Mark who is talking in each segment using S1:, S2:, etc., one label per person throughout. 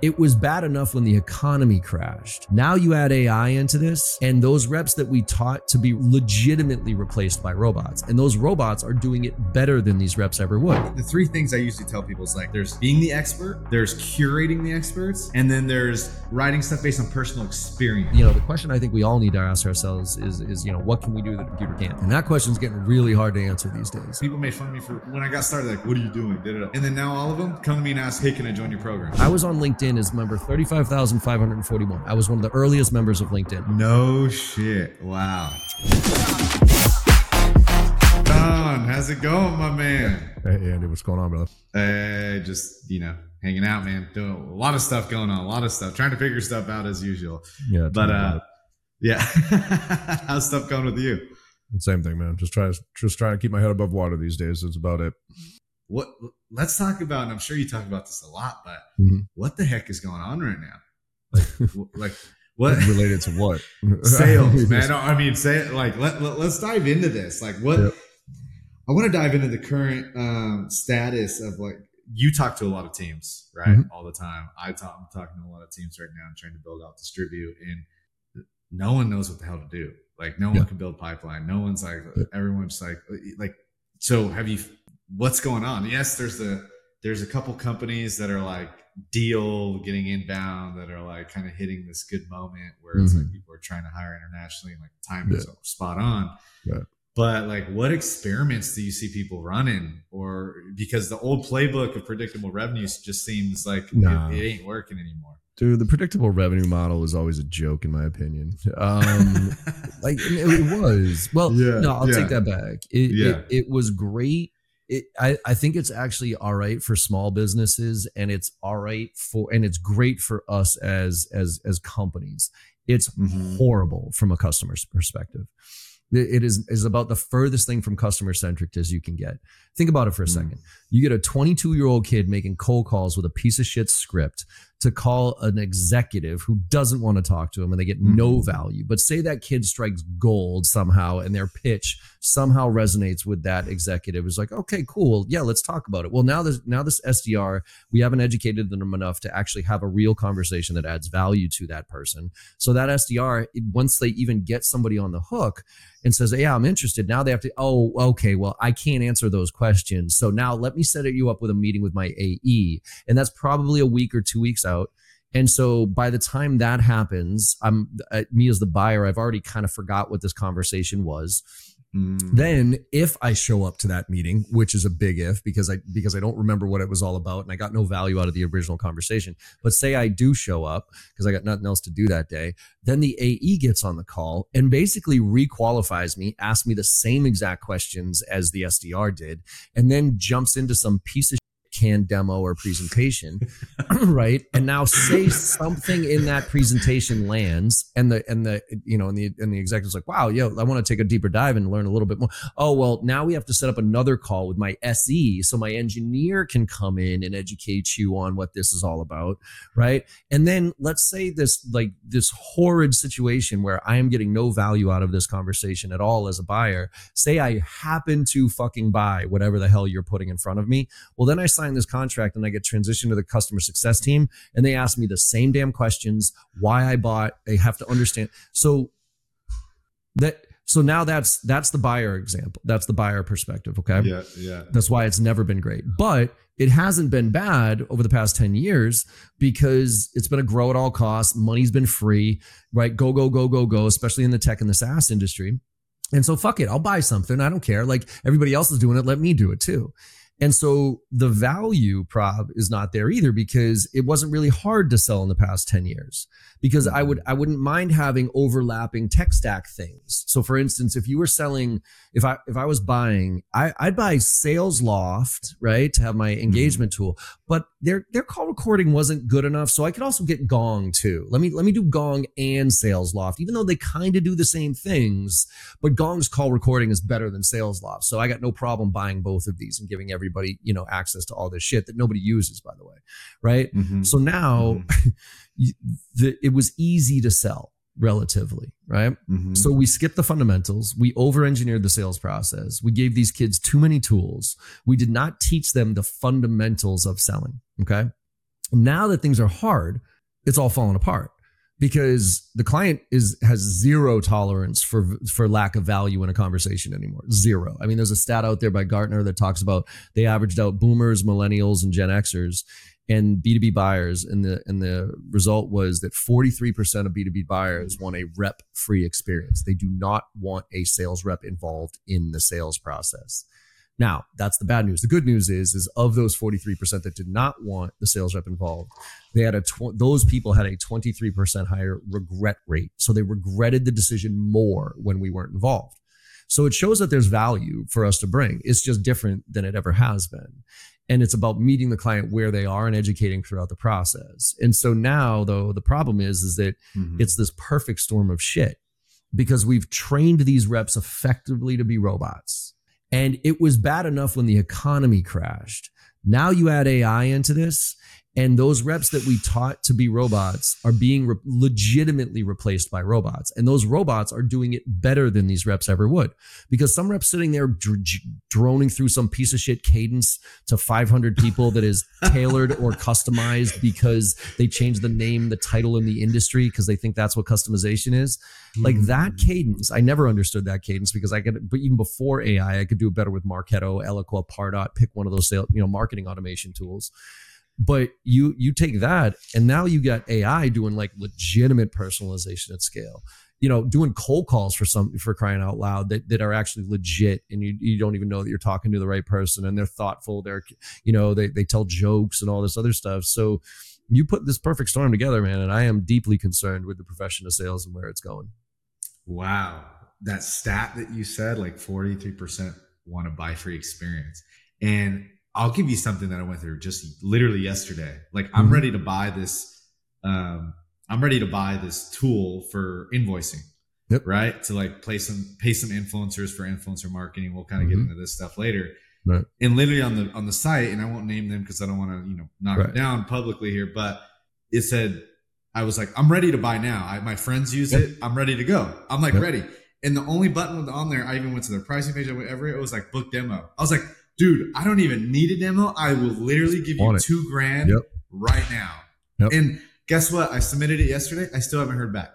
S1: It was bad enough when the economy crashed. Now you add AI into this, and those reps that we taught to be legitimately replaced by robots. And those robots are doing it better than these reps ever would.
S2: The three things I usually tell people is like there's being the expert, there's curating the experts, and then there's writing stuff based on personal experience.
S1: You know, the question I think we all need to ask ourselves is, is you know, what can we do that a computer can't? And that question's getting really hard to answer these days.
S2: People made fun of me for when I got started, like, what are you doing? And then now all of them come to me and ask, hey, can I join your program?
S1: I was on LinkedIn as member 35,541. I was one of the earliest members of LinkedIn.
S2: No shit. Wow. John, how's it going, my man?
S3: Hey, Andy, what's going on, brother?
S2: Hey, just, you know, hanging out, man. Doing a lot of stuff going on, a lot of stuff, trying to figure stuff out as usual.
S3: Yeah,
S2: But, uh, yeah. how's stuff going with you?
S3: same thing, man. Just try, just trying to keep my head above water these days. That's about it.
S2: What, let's talk about, and I'm sure you talk about this a lot, but
S3: Mhm.
S2: what the heck is going on right now? Like, like, what?
S3: Related to what?
S2: sales, man. I mean, say like let, let us dive into this. Like, what
S3: Yep.
S2: I want to dive into the current um, status of like you talk to a lot of teams, right,
S3: Mhm.
S2: all the time. I talk, I'm talking to a lot of teams right now. I'm trying to build out distribute, and no one knows what the hell to do. Like, no
S3: Yeah.
S2: one can build pipeline. No one's like
S3: Yeah.
S2: everyone's like like. So, have you? What's going on? Yes, there's a there's a couple companies that are like deal getting inbound that are like kind of hitting this good moment where it's like people are trying to hire internationally and like time is spot on.
S3: Yeah.
S2: But like what experiments do you see people running or because the old playbook of predictable revenues just seems like
S3: Nah.
S2: it, it ain't working anymore.
S3: Dude, the predictable revenue model is always a joke, in my opinion. Um, like it, it was. Well,
S2: Yeah,
S1: no, I'll
S2: yeah.
S1: take that back. It,
S2: Yeah.
S1: it, it was great. It, I, I think it's actually all right for small businesses and it's all right for and it's great for us as as as companies. It's
S2: Mhm.
S1: horrible from a customer's perspective. It is is about the furthest thing from customer centric as you can get. Think about it for a
S2: Mm.
S1: second. You get a 22 year old kid making cold calls with a piece of shit script to call an executive who doesn't want to talk to him and they get no
S2: Mhm.
S1: value. But say that kid strikes gold somehow and their pitch somehow resonates with that executive. It's like, okay, cool. Yeah, let's talk about it. Well, now this now this SDR, we haven't educated them enough to actually have a real conversation that adds value to that person. So that SDR, once they even get somebody on the hook and says, Yeah, I'm interested. Now they have to, oh, okay, well, I can't answer those questions. So now let me set you up with a meeting with my AE. And that's probably a week or two weeks out. And so by the time that happens, I'm uh, me as the buyer, I've already kind of forgot what this conversation was.
S2: Mm.
S1: Then if I show up to that meeting, which is a big if because I because I don't remember what it was all about and I got no value out of the original conversation. But say I do show up because I got nothing else to do that day, then the AE gets on the call and basically requalifies me, asks me the same exact questions as the SDR did, and then jumps into some piece of can demo or presentation right? And now say something in that presentation lands and the and the you know and the and the executive's like wow yo i want to take a deeper dive and learn a little bit more. Oh well now we have to set up another call with my se so my engineer can come in and educate you on what this is all about right? And then let's say this like this horrid situation where i am getting no value out of this conversation at all as a buyer. Say i happen to fucking buy whatever the hell you're putting in front of me. Well, then I sign this contract and I get transitioned to the customer success team, and they ask me the same damn questions, why I bought. They have to understand. So that so now that's that's the buyer example. That's the buyer perspective. Okay.
S2: Yeah, yeah.
S1: That's why it's never been great. But it hasn't been bad over the past 10 years because it's been a grow at all costs. Money's been free, right? Go, go, go, go, go, especially in the tech and the SaaS industry. And so fuck it, I'll buy something. I don't care. Like everybody else is doing it. Let me do it too. And so the value prop is not there either because it wasn't really hard to sell in the past 10 years because I would I wouldn't mind having overlapping tech stack things. So for instance, if you were selling if I if I was buying I I'd buy Salesloft, right, to have my mm-hmm. engagement tool, but their their call recording wasn't good enough, so I could also get Gong too. Let me let me do Gong and Salesloft even though they kind of do the same things, but Gong's call recording is better than Salesloft. So I got no problem buying both of these and giving everybody, you know, access to all this shit that nobody uses by the way, right?
S2: Mhm.
S1: So now you- the, it was easy to sell relatively, right?
S2: Mhm.
S1: So we skipped the fundamentals. We over engineered the sales process. We gave these kids too many tools. We did not teach them the fundamentals of selling. Okay. Now that things are hard, it's all falling apart because the client is has zero tolerance for for lack of value in a conversation anymore. Zero. I mean, there's a stat out there by Gartner that talks about they averaged out boomers, millennials, and Gen Xers and B2B buyers and the and the result was that 43% of B2B buyers want a rep free experience. They do not want a sales rep involved in the sales process. Now, that's the bad news. The good news is, is of those 43% that did not want the sales rep involved, they had a, tw- those people had a 23% higher regret rate. So they regretted the decision more when we weren't involved. So it shows that there's value for us to bring. It's just different than it ever has been. And it's about meeting the client where they are and educating throughout the process. And so now though, the problem is, is that mm-hmm. it's this perfect storm of shit because we've trained these reps effectively to be robots and it was bad enough when the economy crashed. Now you add AI into this, and those reps that we taught to be robots are being re- legitimately replaced by robots. And those robots are doing it better than these reps ever would. Because some reps sitting there dr- droning through some piece of shit cadence to 500 people that is tailored or customized because they changed the name, the title in the industry because they think that's what customization is. Like mm-hmm. that cadence, I never understood that cadence because I could, but even before AI, I could do it better with Marketo, Eloqua, Pardot, pick one of those sales, you know, marketing automation tools but you you take that and now you got ai doing like legitimate personalization at scale. You know doing cold calls for some for crying out loud that, that are actually legit and you, you don't even know that you're talking to the right person and they're thoughtful they're you know they, they tell jokes and all this other stuff. So you put this perfect storm together man and i am deeply concerned with the profession of sales and where it's going.
S2: Wow. That stat that you said like 43% want to buy free experience. And I'll give you something that I went through just literally yesterday. Like I'm mm-hmm. ready to buy this. Um, I'm ready to buy this tool for invoicing. Yep. Right. To like play some, pay some influencers for influencer marketing. We'll kind of mm-hmm. get into this stuff later. Right. And literally on the, on the site, and I won't name them because I don't want to, you know, knock right. it down publicly here, but it said, I was like, I'm ready to buy now. I, my friends use yep. it. I'm ready to go. I'm like yep. ready. And the only button on there, I even went to their pricing page, whatever it was like book demo. I was like, dude, I don't even need a demo. I will literally give you two grand yep. right now. Yep. And guess what? I submitted it yesterday. I still haven't heard back.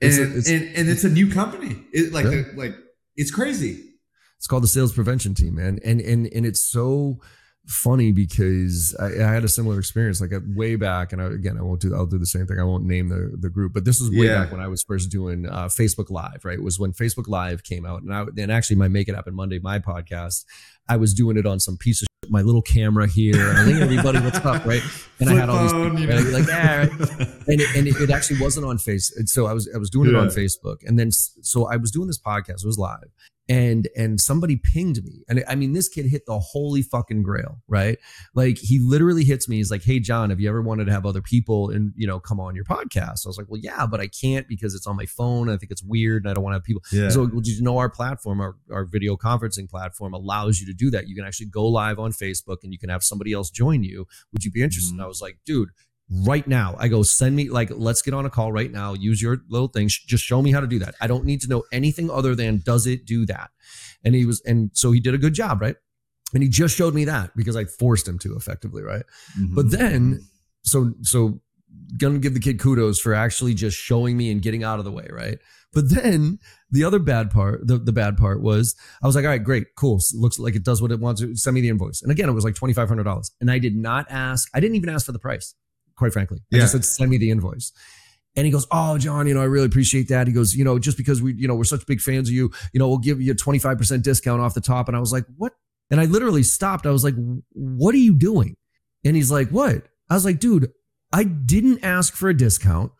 S2: And it's a, it's, and, and it's a new company. It, like yeah. like it's crazy.
S1: It's called the sales prevention team, man. And and and it's so funny because I, I, had a similar experience like way back and I, again I won't do I'll do the same thing I won't name the the group but this was way yeah. back when I was first doing uh, Facebook live right it was when Facebook live came out and I and actually my make it happen Monday my podcast I was doing it on some piece of shit, my little camera here I think everybody what's up right and Flip I had all these people, you know? like yeah right? and it, and it, it, actually wasn't on face so I was I was doing yeah. it on Facebook and then so I was doing this podcast it was live and and somebody pinged me. And i mean this kid hit the holy fucking grail right? Like he literally hits me. He's like hey john have you ever wanted to have other people and you know come on your podcast? I was like well yeah but i can't because it's on my phone i think it's weird and i don't want to have people. Yeah. so well, did you know our platform our, our video conferencing platform allows you to do that? You can actually go live on facebook and you can have somebody else join you. Would you be interested? Mm-hmm. and i was like dude right now. I go, send me, like, let's get on a call right now. Use your little thing. Just show me how to do that. I don't need to know anything other than does it do that? And he was, and so he did a good job, right? And he just showed me that because I forced him to effectively, right? Mm-hmm. But then, so, so gonna give the kid kudos for actually just showing me and getting out of the way, right? But then the other bad part, the, the bad part was I was like, all right, great, cool. Looks like it does what it wants to send me the invoice. And again, it was like $2,500. And I did not ask, I didn't even ask for the price quite frankly. I just said, send me the invoice. And he goes, Oh, John, you know, I really appreciate that. He goes, you know, just because we, you know, we're such big fans of you, you know, we'll give you a 25% discount off the top. And I was like, What? And I literally stopped. I was like, What are you doing? And he's like, What? I was like, Dude, I didn't ask for a discount.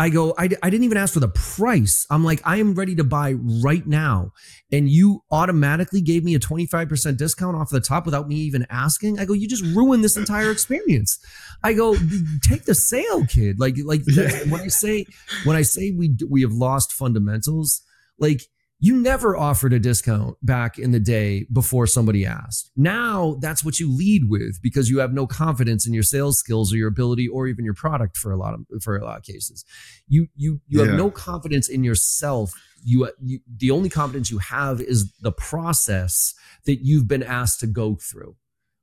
S1: I go, I, I didn't even ask for the price. I'm like, I am ready to buy right now. And you automatically gave me a 25% discount off the top without me even asking. I go, you just ruined this entire experience. I go, take the sale, kid. Like, like when I say, when I say we, we have lost fundamentals, like you never offered a discount back in the day before somebody asked. Now that's what you lead with because you have no confidence in your sales skills or your ability or even your product for a lot of for a lot of cases. You you you yeah. have no confidence in yourself. You, you the only confidence you have is the process that you've been asked to go through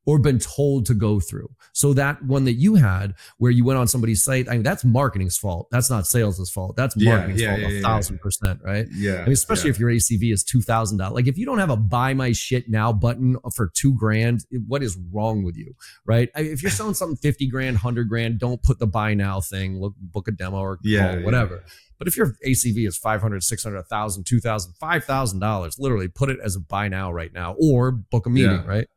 S1: or been told to go through. So that one that you had where you went on somebody's site, I mean, that's marketing's fault. That's not sales' fault. That's marketing's
S2: yeah,
S1: fault
S2: yeah,
S1: a
S2: yeah,
S1: thousand percent, right?
S2: Yeah.
S1: I mean, especially if your ACV is two thousand dollars. Like if you don't have a buy my shit now button for two grand, what is wrong with you, right? I- If you're selling something fifty grand, hundred grand, don't put the buy now thing. Look, book a demo or call, whatever. But if your ACV is 500, 600, 1000, 2000, 5000 dollars, literally put it as a buy now right now or book a meeting,
S2: Yeah.
S1: right?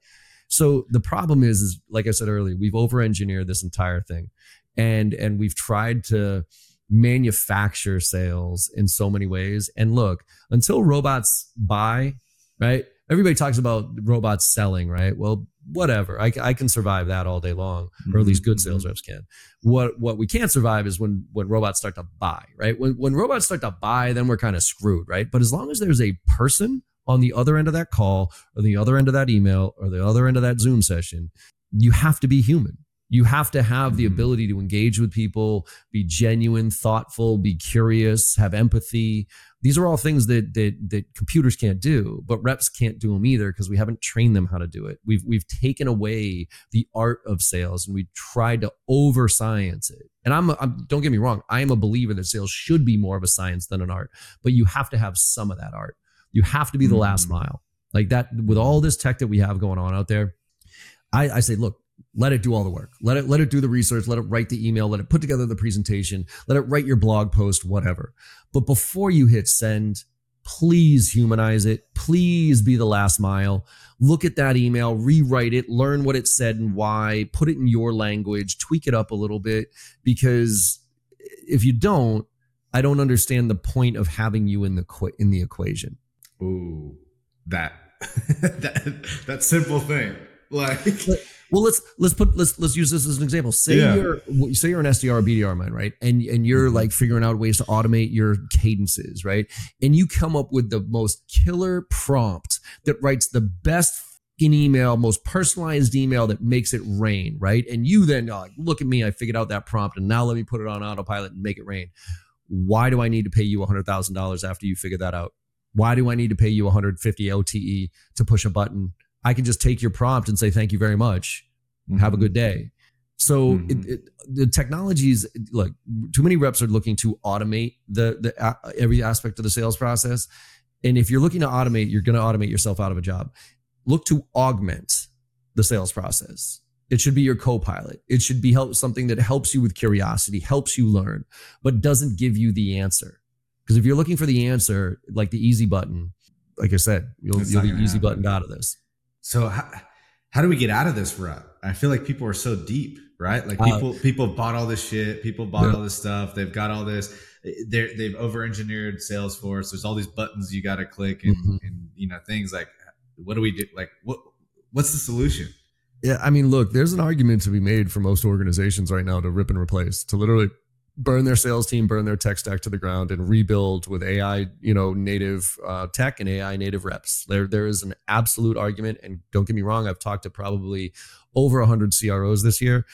S1: So the problem is, is like I said earlier, we've over-engineered this entire thing, and and we've tried to manufacture sales in so many ways. And look, until robots buy, right? Everybody talks about robots selling, right? Well, whatever. I, I can survive that all day long, or at least good mm-hmm. sales mm-hmm. reps can. What what we can't survive is when when robots start to buy, right? When when robots start to buy, then we're kind of screwed, right? But as long as there's a person on the other end of that call, or the other end of that email, or the other end of that Zoom session, you have to be human. You have to have the
S2: Mhm.
S1: ability to engage with people, be genuine, thoughtful, be curious, have empathy. These are all things that that that computers can't do, but reps can't do them either because we haven't trained them how to do it. We've we've taken away the art of sales and we tried to over science it. And I'm, I'm don't get me wrong, I am a believer that sales should be more of a science than an art, but you have to have some of that art. You have to be the last
S2: Mhm.
S1: mile. Like that with all this tech that we have going on out there. I, I say, look, let it do all the work. Let it let it do the research. Let it write the email. Let it put together the presentation. Let it write your blog post, whatever. But before you hit send, please humanize it. Please be the last mile. Look at that email, rewrite it, learn what it said and why. Put it in your language. Tweak it up a little bit because if you don't, I don't understand the point of having you in the in the equation.
S2: Ooh, that that that simple thing. Like
S1: Well, let's let's put let's let's use this as an example. Say
S2: Yeah.
S1: you're say you're an SDR or BDR man, right? And and you're
S2: Mhm.
S1: like figuring out ways to automate your cadences, right? And you come up with the most killer prompt that writes the best email, most personalized email that makes it rain, right? And you then like, look at me, I figured out that prompt, and now let me put it on autopilot and make it rain. Why do I need to pay you hundred thousand dollars after you figure that out? Why do I need to pay you 150 OTE to push a button? I can just take your prompt and say thank you very much have a good day. So
S2: Mhm.
S1: it, it, the technologies, look, too many reps are looking to automate the the uh, every aspect of the sales process. And if you're looking to automate, you're going to automate yourself out of a job. Look to augment the sales process. It should be your co-pilot. It should be help something that helps you with curiosity, helps you learn, but doesn't give you the answer. Because if you're looking for the answer, like the easy button, like I said, you'll, you'll be easy
S2: happen.
S1: buttoned out of this.
S2: So how, how do we get out of this rut? I feel like people are so deep, right? Like
S1: Uh,
S2: people people bought all this shit, people bought
S1: Yeah.
S2: all this stuff, they've got all this. They're, they've over engineered Salesforce. There's all these buttons you got to click and,
S1: Mhm.
S2: and you know things like what do we do? Like what what's the solution?
S4: Yeah, I mean, look, there's an argument to be made for most organizations right now to rip and replace, to literally burn their sales team, burn their tech stack to the ground, and rebuild with AI, you know, native uh, tech and AI native reps. There, there is an absolute argument, and don't get me wrong, I've talked to probably over hundred CROs this year.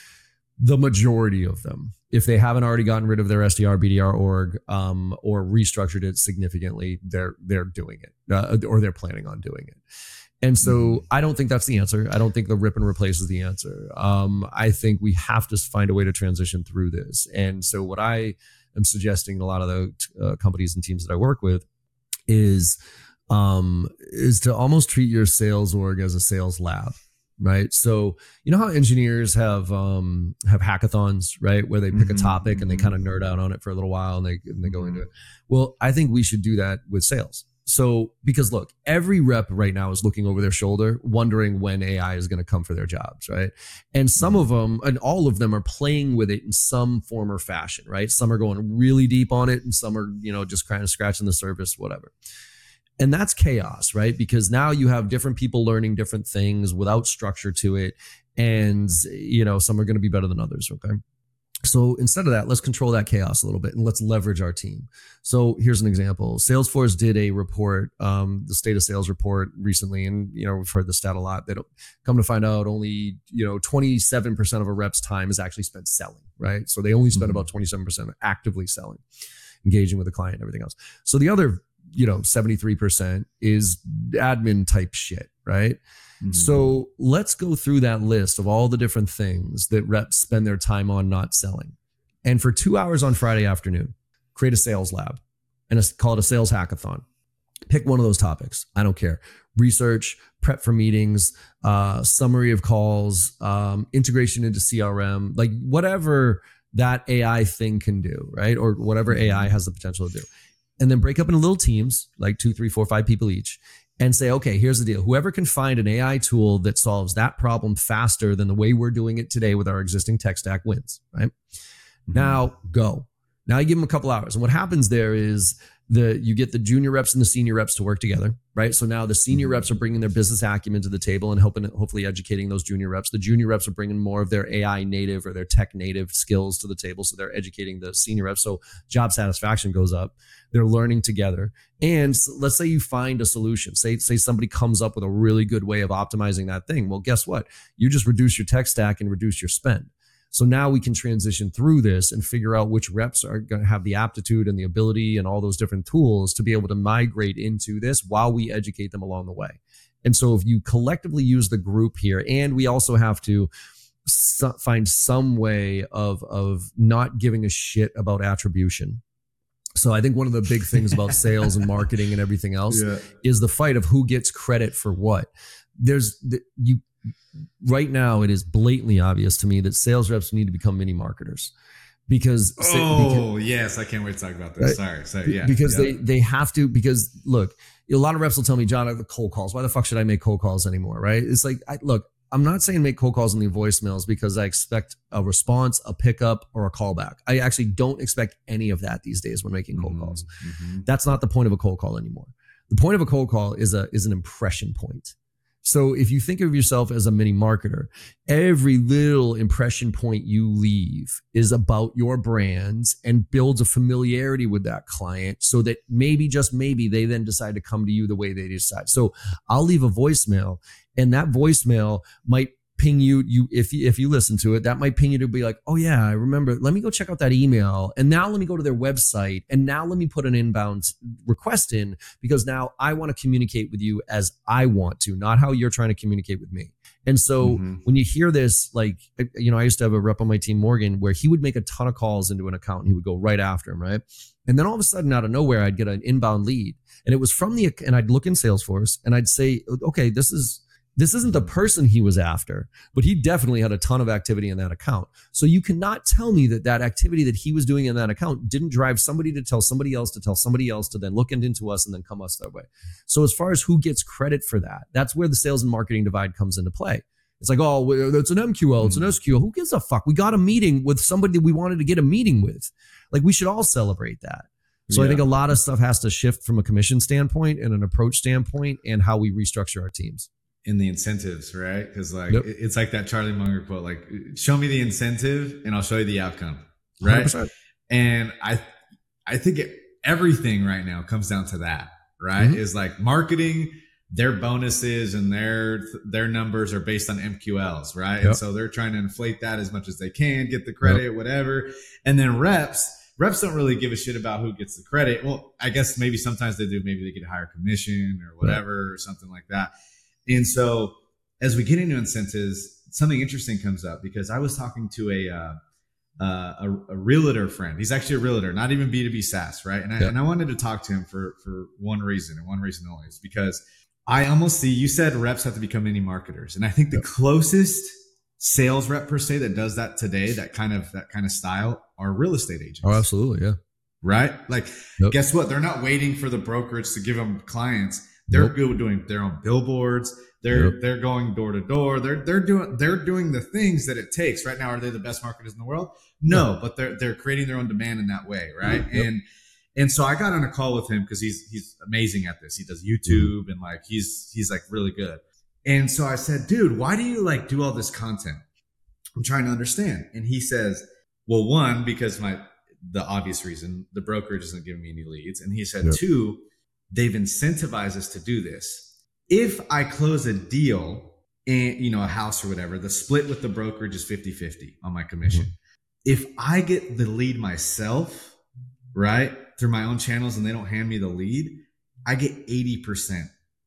S4: The majority of them, if they haven't already gotten rid of their SDR BDR org um, or restructured it significantly, they're they're doing it, uh, or they're planning on doing it. And so
S2: Mhm.
S4: I don't think that's the answer. I don't think the rip and replace is the answer. Um, I think we have to find a way to transition through this. And so what I am suggesting in a lot of the uh, companies and teams that I work with is um, is to almost treat your sales org as a sales lab. Right. So you know how engineers have um have hackathons, right? Where they pick a
S2: Mhm,
S4: topic and they kind of nerd out on it for a little while and they and they go into it. Well, I think we should do that with sales. So, because look, every rep right now is looking over their shoulder, wondering when AI is going to come for their jobs, right? And some of them, and all of them, are playing with it in some form or fashion, right? Some are going really deep on it, and some are, you know, just kind of scratching the surface, whatever. And that's chaos, right? Because now you have different people learning different things without structure to it. And, you know, some are going to be better than others, okay? So instead of that, let's control that chaos a little bit and let's leverage our team. So here's an example. Salesforce did a report, um, the state of sales report recently, and you know we've heard the stat a lot. They don't come to find out only you know 27% of a rep's time is actually spent selling, right? So they only spend
S2: Mhm.
S4: about 27% actively selling, engaging with the client, everything else. So the other you know 73% is admin type shit
S1: right?
S2: Mhm.
S1: So let's go through that list of all the different things that reps spend their time on not selling. And for two hours on Friday afternoon, create a sales lab and a- call it a sales hackathon. Pick one of those topics. I don't care. Research, prep for meetings, uh, summary of calls, um, integration into CRM, like whatever that AI thing can do, right? Or whatever AI has the potential to do. And then break up into little teams, like two, three, four, five people each, and say, okay, here's the deal. Whoever can find an AI tool that solves that problem faster than the way we're doing it today with our existing tech stack wins, right?
S2: Mhm.
S1: Now go. Now you give them a couple hours. And what happens there is the you get the junior reps and the senior reps to work together, right? So now the senior reps mm-hmm. are bringing their business acumen to the table and helping hopefully educating those junior reps. The junior reps are bringing more of their AI native or their tech native skills to the table, so they're educating the senior reps. So job satisfaction goes up. They're learning together. And let's say you find a solution. Say say somebody comes up with a really good way of optimizing that thing. Well, guess what? You just reduce your tech stack and reduce your spend. So now we can transition through this and figure out which reps are going to have the aptitude and the ability and all those different tools to be able to migrate into this while we educate them along the way. And so if you collectively use the group here, and we also have to find some way of of not giving a shit about attribution. So I think one of the big things about sales and marketing and everything else
S2: yeah.
S1: is the fight of who gets credit for what. There's the, you right now it is blatantly obvious to me that sales reps need to become mini marketers because sa- because-
S2: Oh yes, I can't wait to talk about this.
S1: Right.
S2: Sorry, sorry. Yeah,
S1: because
S2: yeah.
S1: they they have to because look a lot of reps will tell me john I have the cold calls why the fuck should i make cold calls anymore right it's like I, look i'm not saying make cold calls and leave voicemails because i expect a response a pickup or a callback i actually don't expect any of that these days when making cold
S2: Mhm,
S1: calls
S2: mhm.
S1: that's not the point of a cold call anymore. The point of a cold call is a is an impression point. So if you think of yourself as a mini marketer, every little impression point you leave is about your brands and builds a familiarity with that client so that maybe just maybe they then decide to come to you the way they decide. So I'll leave a voicemail and that voicemail might ping you you if you if you listen to it that might ping you to be like oh yeah i remember. Let me go check out that email and now let me go to their website and now let me put an inbound request in because now i want to communicate with you as i want to not how you're trying to communicate with me. And so
S2: Mhm.
S1: when you hear this like you know i used to have a rep on my team morgan where he would make a ton of calls into an account and he would go right after him right? And then all of a sudden out of nowhere i'd get an inbound lead and it was from the and i'd look in salesforce and i'd say okay this is this isn't the person he was after, but he definitely had a ton of activity in that account. So you cannot tell me that that activity that he was doing in that account didn't drive somebody to tell somebody else to tell somebody else to then look into us and then come us that way. So as far as who gets credit for that, that's where the sales and marketing divide comes into play. It's like, oh, it's an MQL, it's an hmm. SQL. Who gives a fuck? We got a meeting with somebody that we wanted to get a meeting with. Like we should all celebrate that. So I think a lot of stuff has to shift from a commission standpoint and an approach standpoint and how we restructure our teams.
S2: In the incentives, right? Because like
S1: Yep.
S2: it's like that Charlie Munger quote, like "Show me the incentive, and I'll show you the outcome." Right?
S1: 100%.
S2: And I, I think it, everything right now comes down to that, right?
S1: Mhm.
S2: Is like marketing. Their bonuses and their their numbers are based on MQLs, right?
S1: Yep.
S2: And so they're trying to inflate that as much as they can, get the credit, whatever. And then reps, reps don't really give a shit about who gets the credit. Well, I guess maybe sometimes they do. Maybe they get a higher commission or whatever or something like that. And so as we get into incentives, something interesting comes up because I was talking to a uh, uh, a, a realtor friend. He's actually a realtor, not even B two B SaaS, right? And I,
S1: Yeah.
S2: and I wanted to talk to him for for one reason and one reason only is because I almost see you said reps have to become mini marketers, and I think the closest sales rep per se that does that today, that kind of that kind of style, are real estate agents
S1: Oh, absolutely. Yeah.
S2: right? Like,
S1: Yep.
S2: guess what? They're not waiting for the brokerage to give them clients. They're
S1: Nope.
S2: good doing their own billboards. They're
S1: Yep.
S2: they're going door to door. They're they're doing they're doing the things that it takes. Right now, are they the best marketers in the world? No, but they're they're creating their own demand in that way, right?
S1: Yep.
S2: And and so I got on a call with him because he's he's amazing at this. He does mm-hmm. YouTube and like he's he's like really good. And so I said, dude, why do you like do all this content? I'm trying to understand. And he says, well, one, because my the obvious reason the brokerage isn't giving me any leads. And he said,
S1: Yep.
S2: two, they've incentivized us to do this. If I close a deal and you know, a house or whatever, the split with the brokerage is 50-50 on my commission. If I get the lead myself, right, through my own channels and they don't hand me the lead, I get 80%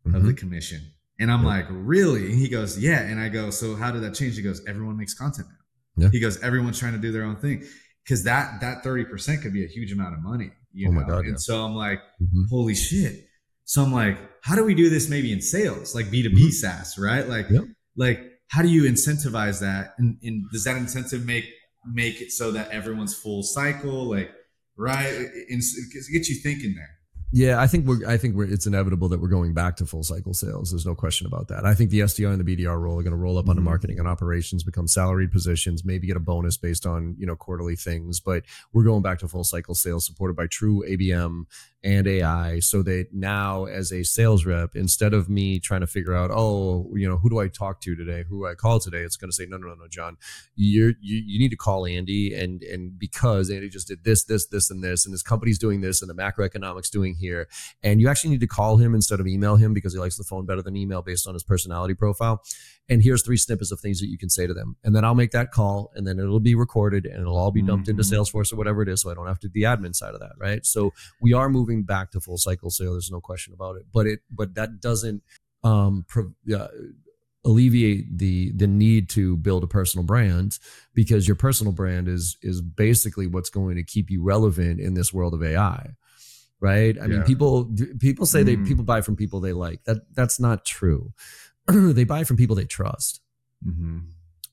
S2: of
S1: Mm-hmm.
S2: the commission. And I'm
S1: Yeah.
S2: like, really? And he goes, yeah. And I go, so how did that change? He goes, everyone makes content now.
S1: Yeah.
S2: He goes, everyone's trying to do their own thing. Cause that, that 30% could be a huge amount of money, you
S1: Oh
S2: know?
S1: God,
S2: and
S1: yeah.
S2: so I'm like,
S1: Mhm.
S2: holy shit. So I'm like, how do we do this maybe in sales, like B2B
S1: Mhm.
S2: SaaS, right? Like,
S1: Yep.
S2: like how do you incentivize that? And, and does that incentive make, make it so that everyone's full cycle? Like, right? And it gets you thinking there.
S1: Yeah, I think we're. I think we're. It's inevitable that we're going back to full cycle sales. There's no question about that. I think the SDR and the BDR role are going to roll up onto
S2: Mhm.
S1: marketing and operations, become salaried positions, maybe get a bonus based on you know quarterly things. But we're going back to full cycle sales, supported by true ABM and AI, so that now as a sales rep, instead of me trying to figure out, oh, you know, who do I talk to today, who I call today, it's going to say, no, no, no, no, John, you're, you you need to call Andy, and and because Andy just did this, this, this, and this, and his company's doing this, and the macroeconomics doing here and you actually need to call him instead of email him because he likes the phone better than email based on his personality profile. And here's three snippets of things that you can say to them. And then I'll make that call and then it'll be recorded and it'll all be dumped into
S2: Mhm.
S1: Salesforce or whatever it is. So I don't have to do the admin side of that. Right. So we are moving back to full cycle sale. There's no question about it. But it, but that doesn't, um, pro, uh, alleviate the the need to build a personal brand because your personal brand is is basically what's going to keep you relevant in this world of AI right i mean people people say they
S2: Mm.
S1: people buy from people they like that that's not true they buy from people they trust
S2: Mm-hmm.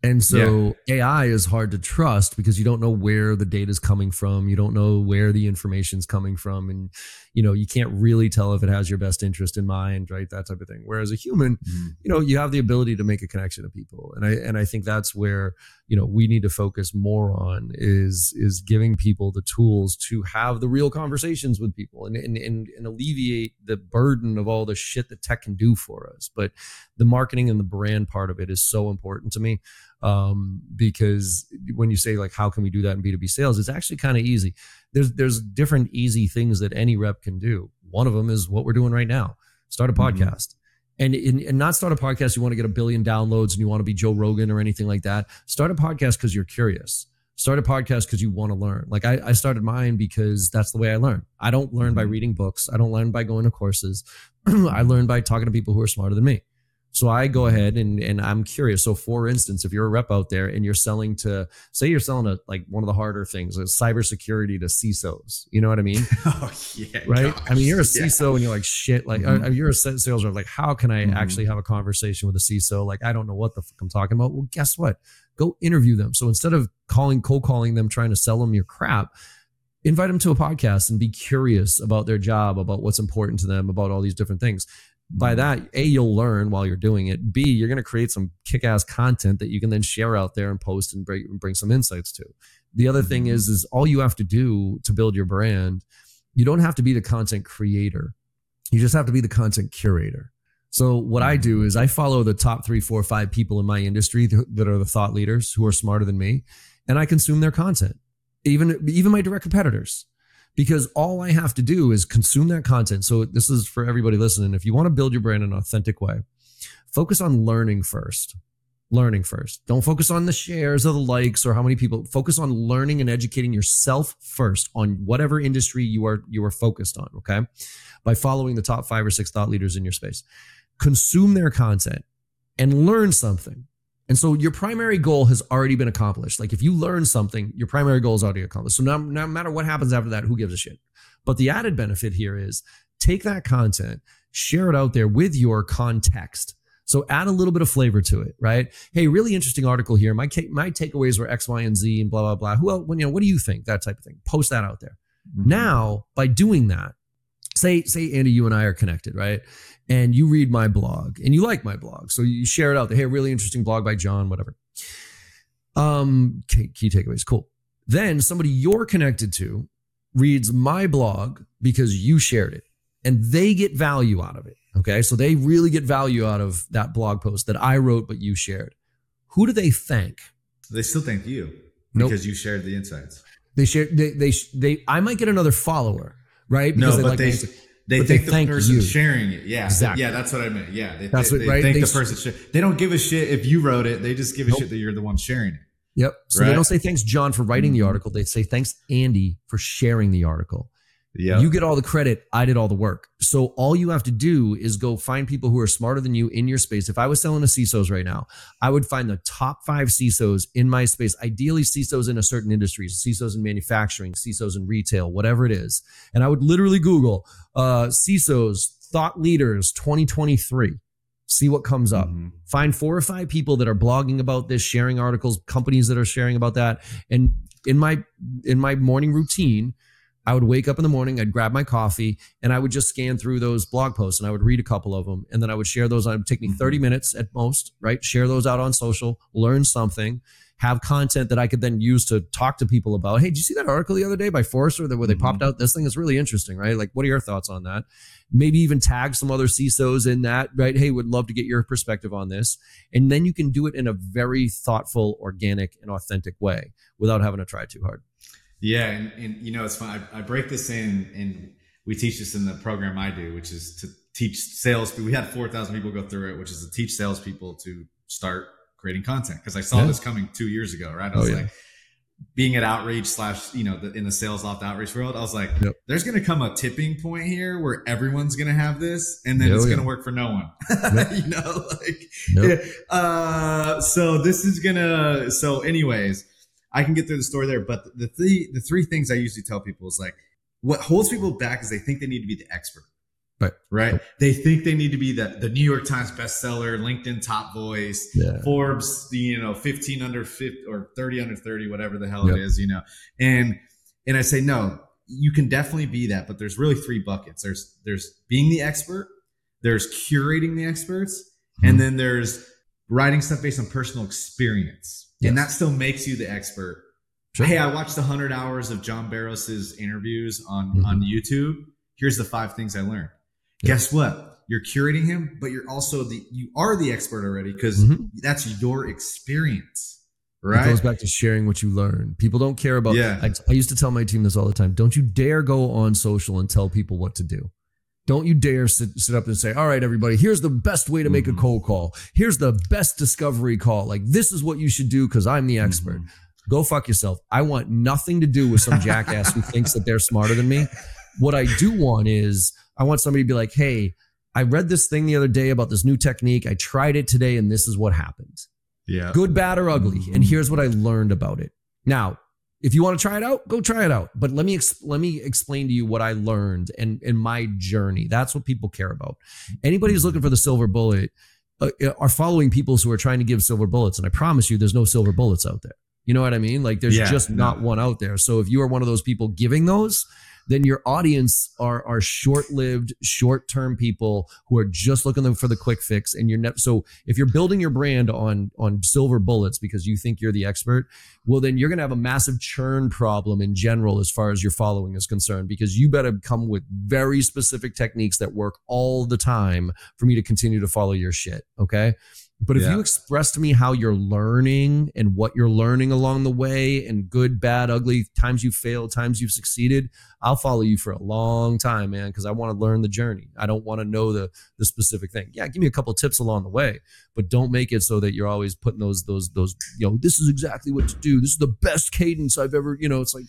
S1: And so AI is hard to trust because you don't know where the data is coming from. You don't know where the information is coming from. And, you know, you can't really tell if it has your best interest in mind, right? That type of thing. Whereas a human, you know, you have the ability to make a connection to people. And I, and I think that's where, you know, we need to focus more on is, is giving people the tools to have the real conversations with people and, and, and, and alleviate the burden of all the shit that tech can do for us. But the marketing and the brand part of it is so important to me um, because when you say like how can we do that in b2b sales it's actually kind of easy there's there's different easy things that any rep can do. One of them is what we're doing right now. Start a
S2: Mhm.
S1: podcast. And, and and not start a podcast you want to get a billion downloads and you want to be joe rogan or anything like that. Start a podcast because you're curious. Start a podcast because you want to learn. Like I, I started mine because that's the way i learn. I don't learn by
S2: Mhm.
S1: reading books. I don't learn by going to courses. I learn by talking to people who are smarter than me so I go ahead and and I'm curious. So for instance, if you're a rep out there and you're selling to say you're selling a like one of the harder things, like cybersecurity to CISOs, you know what I mean?
S2: oh yeah,
S1: Right? I mean, you're a
S2: gosh, yeah.
S1: And you're like shit. Like
S2: Mhm.
S1: uh, you're a sales rep. Like how can I
S2: Mhm.
S1: actually have a conversation with a CISO? Like I don't know what the fuck I'm talking about. Well, guess what? Go interview them. So instead of calling cold calling them trying to sell them your crap. Invite them to a podcast and be curious about their job, about what's important to them, about all these different things by that a you'll learn while you're doing it. B you're going to create some kick-ass content that you can then share out there and post and bring, bring some insights to. The other thing
S2: Mhm.
S1: is is all you have to do to build your brand you don't have to be the content creator. You just have to be the content curator. So what i do is i follow the top three four five people in my industry th- that are the thought leaders who are smarter than me and i consume their content. Even even my direct competitors because all I have to do is consume that content. So this is for everybody listening. If you want to build your brand in an authentic way, focus on learning first. Learning first. Don't focus on the shares or the likes or how many people. Focus on learning and educating yourself first on whatever industry you are you are focused on. Okay, by following the top five or six thought leaders in your space, consume their content and learn something. And so your primary goal has already been accomplished. Like if you learn something, your primary goal is already accomplished. So no, no matter what happens after that, who gives a shit? But the added benefit here is take that content, share it out there with your context. So add a little bit of flavor to it, right? Hey, really interesting article here. My my takeaways were X, Y, and Z, and blah blah blah. Who else? When, you know, what do you think? That type of thing. Post that out there.
S2: Mhm.
S1: Now, by doing that, say say Andy, you and I are connected, right? And you read my blog and you like my blog, so you share it out there. Hey, really interesting blog by John, whatever. Um, key, key takeaways, cool. Then somebody you're connected to reads my blog because you shared it, and they get value out of it. Okay, so they really get value out of that blog post that I wrote but you shared. Who do they thank?
S2: they still thank you
S1: Nope.
S2: because you shared the insights.
S1: They share. They they they. I might get another follower, right?
S2: No,
S1: they
S2: but
S1: like
S2: they
S1: my
S2: they
S1: But they
S2: thank the person
S1: you.
S2: sharing it. Yeah,
S1: Exactly.
S2: yeah, that's what I meant. Yeah, they,
S1: That's
S2: they,
S1: what-
S2: they
S1: right?
S2: thank
S1: They
S2: the person. Share. They don't give a shit if you wrote it. They just give a
S1: Nope.
S2: shit that you're the one sharing it.
S1: Yep. So they don't say thanks, John, for writing the
S2: Mhm.
S1: article. They say thanks, Andy, for sharing the article.
S2: Yeah.
S1: You get all the credit. I did all the work. So all you have to do is go find people who are smarter than you in your space. If I was selling to CISOs right now, I would find the top five CISOs in my space, ideally CISOs in a certain industry, CISOs in manufacturing, CISOs in retail, whatever it is. And I would literally Google uh, CISOs, thought leaders 2023 see what comes up.
S2: Mhm.
S1: Find four or five people that are blogging about this, sharing articles, companies that are sharing about that. And in my in my morning routine, I would wake up in the morning, I'd grab my coffee, and I would just scan through those blog posts and I would read a couple of them. And then I would share those. It would take me 30 minutes at most, right? Share those out on social, learn something, have content that I could then use to talk to people about. Hey, did you see that article the other day by Forrester that where they
S2: Mhm.
S1: popped out this thing? It's really interesting, right? Like, what are your thoughts on that? Maybe even tag some other CISOs in that, right? Hey, would love to get your perspective on this. And then you can do it in a very thoughtful, organic, and authentic way without having to try too hard.
S2: Yeah, and, and you know it's fun. I, I break this in, and we teach this in the program I do, which is to teach sales. We had four thousand people go through it, which is to teach salespeople to start creating content. Because I saw
S1: Yeah.
S2: this coming two years ago, right? I
S1: Oh,
S2: was
S1: yeah.
S2: like, being at outreach slash, you know, the, in the Salesloft outreach world, I was like,
S1: Yep.
S2: there's going to come a tipping point here where everyone's going to have this, and then
S1: Oh,
S2: it's
S1: yeah.
S2: going to work for no one.
S1: Yep.
S2: you know, like
S1: Nope.
S2: uh, so this is gonna. So, anyways, I can get through the story there, but the three the three things I usually tell people is like, what holds people back is they think they need to be the expert.
S1: Right.
S2: Right. They think they need to be the the New York Times bestseller, LinkedIn top voice,
S1: Yeah.
S2: Forbes, the you know, 15 under 50 or 30 under 30, whatever the hell
S1: Yep.
S2: it is, you know. And and I say, no, you can definitely be that, but there's really three buckets. There's there's being the expert, there's curating the experts,
S1: Mhm.
S2: and then there's writing stuff based on personal experience. And that still makes you the expert.
S1: Sure.
S2: Hey, I watched 100 hours of John Barrows's interviews on
S1: Mhm.
S2: on YouTube. Here's the five things I learned.
S1: Yeah.
S2: Guess what? You're curating him, but you're also the you are the expert already because
S1: Mhm.
S2: that's your experience, Right.
S1: It goes back to sharing what you learn. People don't care about.
S2: Yeah.
S1: I, I used to tell my team this all the time. Don't you dare go on social and tell people what to do. Don't you dare sit, sit up and say, all right, everybody, here's the best way to make
S2: Mhm.
S1: a cold call. Here's the best discovery call. Like, this is what you should do because I'm the expert.
S2: Mhm.
S1: Go fuck yourself. I want nothing to do with some jackass who thinks that they're smarter than me. What I do want is, I want somebody to be like, hey, I read this thing the other day about this new technique. I tried it today and this is what happened
S2: Yeah.
S1: good, bad, or ugly. And
S2: Mhm.
S1: here's what I learned about it. Now, if you want to try it out, go try it out. But let me let me explain to you what I learned and in my journey. That's what people care about. Anybody who's looking for the silver bullet uh, are following people who are trying to give silver bullets. And I promise you, there's no silver bullets out there. You know what I mean? Like there's
S2: Yeah,
S1: just
S2: no.
S1: not one out there. So if you are one of those people giving those, then your audience are are short-lived, short-term people who are just looking for the quick fix. And you're ne- so if you're building your brand on on silver bullets because you think you're the expert, well then you're gonna have a massive churn problem in general as far as your following is concerned because you better come with very specific techniques that work all the time for me to continue to follow your shit. Okay. But if
S2: Yeah.
S1: you express to me how you're learning and what you're learning along the way and good, bad, ugly, times you failed, times you've succeeded, I'll follow you for a long time, man, because I want to learn the journey. I don't want to know the the specific thing. Yeah, give me a couple tips along the way, but don't make it so that you're always putting those those those, you know, this is exactly what to do. This is the best cadence I've ever, you know, it's like,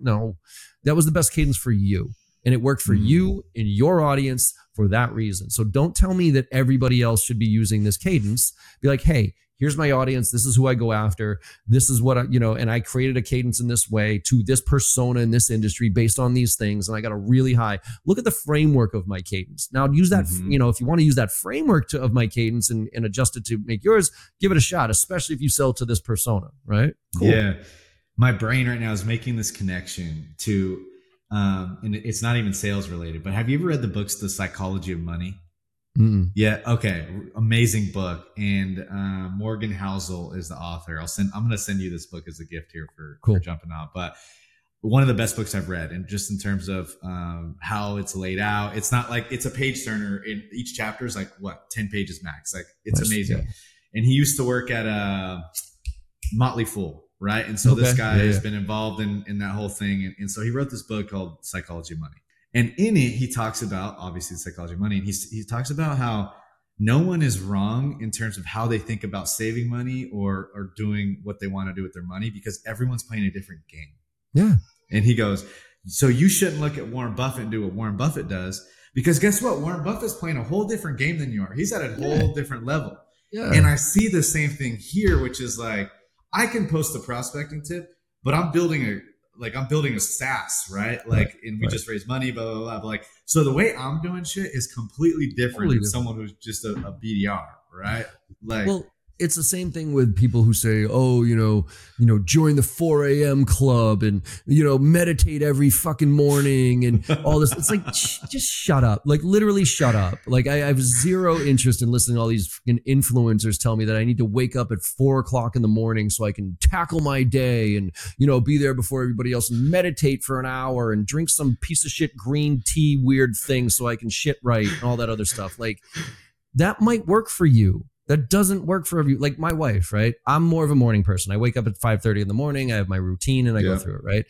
S1: no, that was the best cadence for you. And it worked for
S2: Mhm.
S1: you and your audience for that reason. So don't tell me that everybody else should be using this cadence. Be like, hey, here's my audience. This is who I go after. This is what I, you know, and I created a cadence in this way to this persona in this industry based on these things. And I got a really high look at the framework of my cadence. Now use that,
S2: Mhm.
S1: you know, if you want to use that framework to, of my cadence and, and adjust it to make yours, give it a shot, especially if you sell to this persona, right?
S2: Yeah. My brain right now is making this connection to, um, and it's not even sales related, but have you ever read the books, The Psychology of Money?
S1: Mm-mm.
S2: Yeah. Okay. Amazing book. And uh, Morgan Housel is the author. I'll send. I'm going to send you this book as a gift here for,
S1: Cool.
S2: for jumping out. But one of the best books I've read, and just in terms of um, how it's laid out, it's not like it's a page turner. In each chapter is like what ten pages max. Like it's amazing. And he used to work at a Motley Fool, right? And so this guy
S1: Yeah,
S2: has
S1: yeah.
S2: been involved in in that whole thing, and, and so he wrote this book called Psychology of Money. And in it, he talks about obviously the psychology of money, and he he talks about how no one is wrong in terms of how they think about saving money or or doing what they want to do with their money because everyone's playing a different game.
S1: Yeah.
S2: And he goes, So you shouldn't look at Warren Buffett and do what Warren Buffett does because guess what? Warren Buffett's playing a whole different game than you are. He's at a whole yeah. different level. Yeah. And I see the same thing here, which is like I can post a prospecting tip, but I'm building a like I'm building a SaaS, right? Like, right. and we right. just raise money, blah blah blah. But like, so the way I'm doing shit is completely different totally than different. someone who's just a, a BDR, right? Like,
S1: well, it's the same thing with people who say, "Oh, you know, you know, join the 4 a.m. club and you know, meditate every fucking morning and all this." It's like, sh- just shut up. Like, literally, shut up. Like, I, I, have zero interest in listening to all these influencers tell me that I need to wake up at four o'clock in the morning so I can tackle my day and you know, be there before everybody else and meditate for an hour and drink some piece of shit green tea weird thing so I can shit right and all that other stuff. Like, that might work for you that doesn't work for every like my wife right i'm more of a morning person i wake up at 5.30 in the morning i have my routine and i yeah. go through it right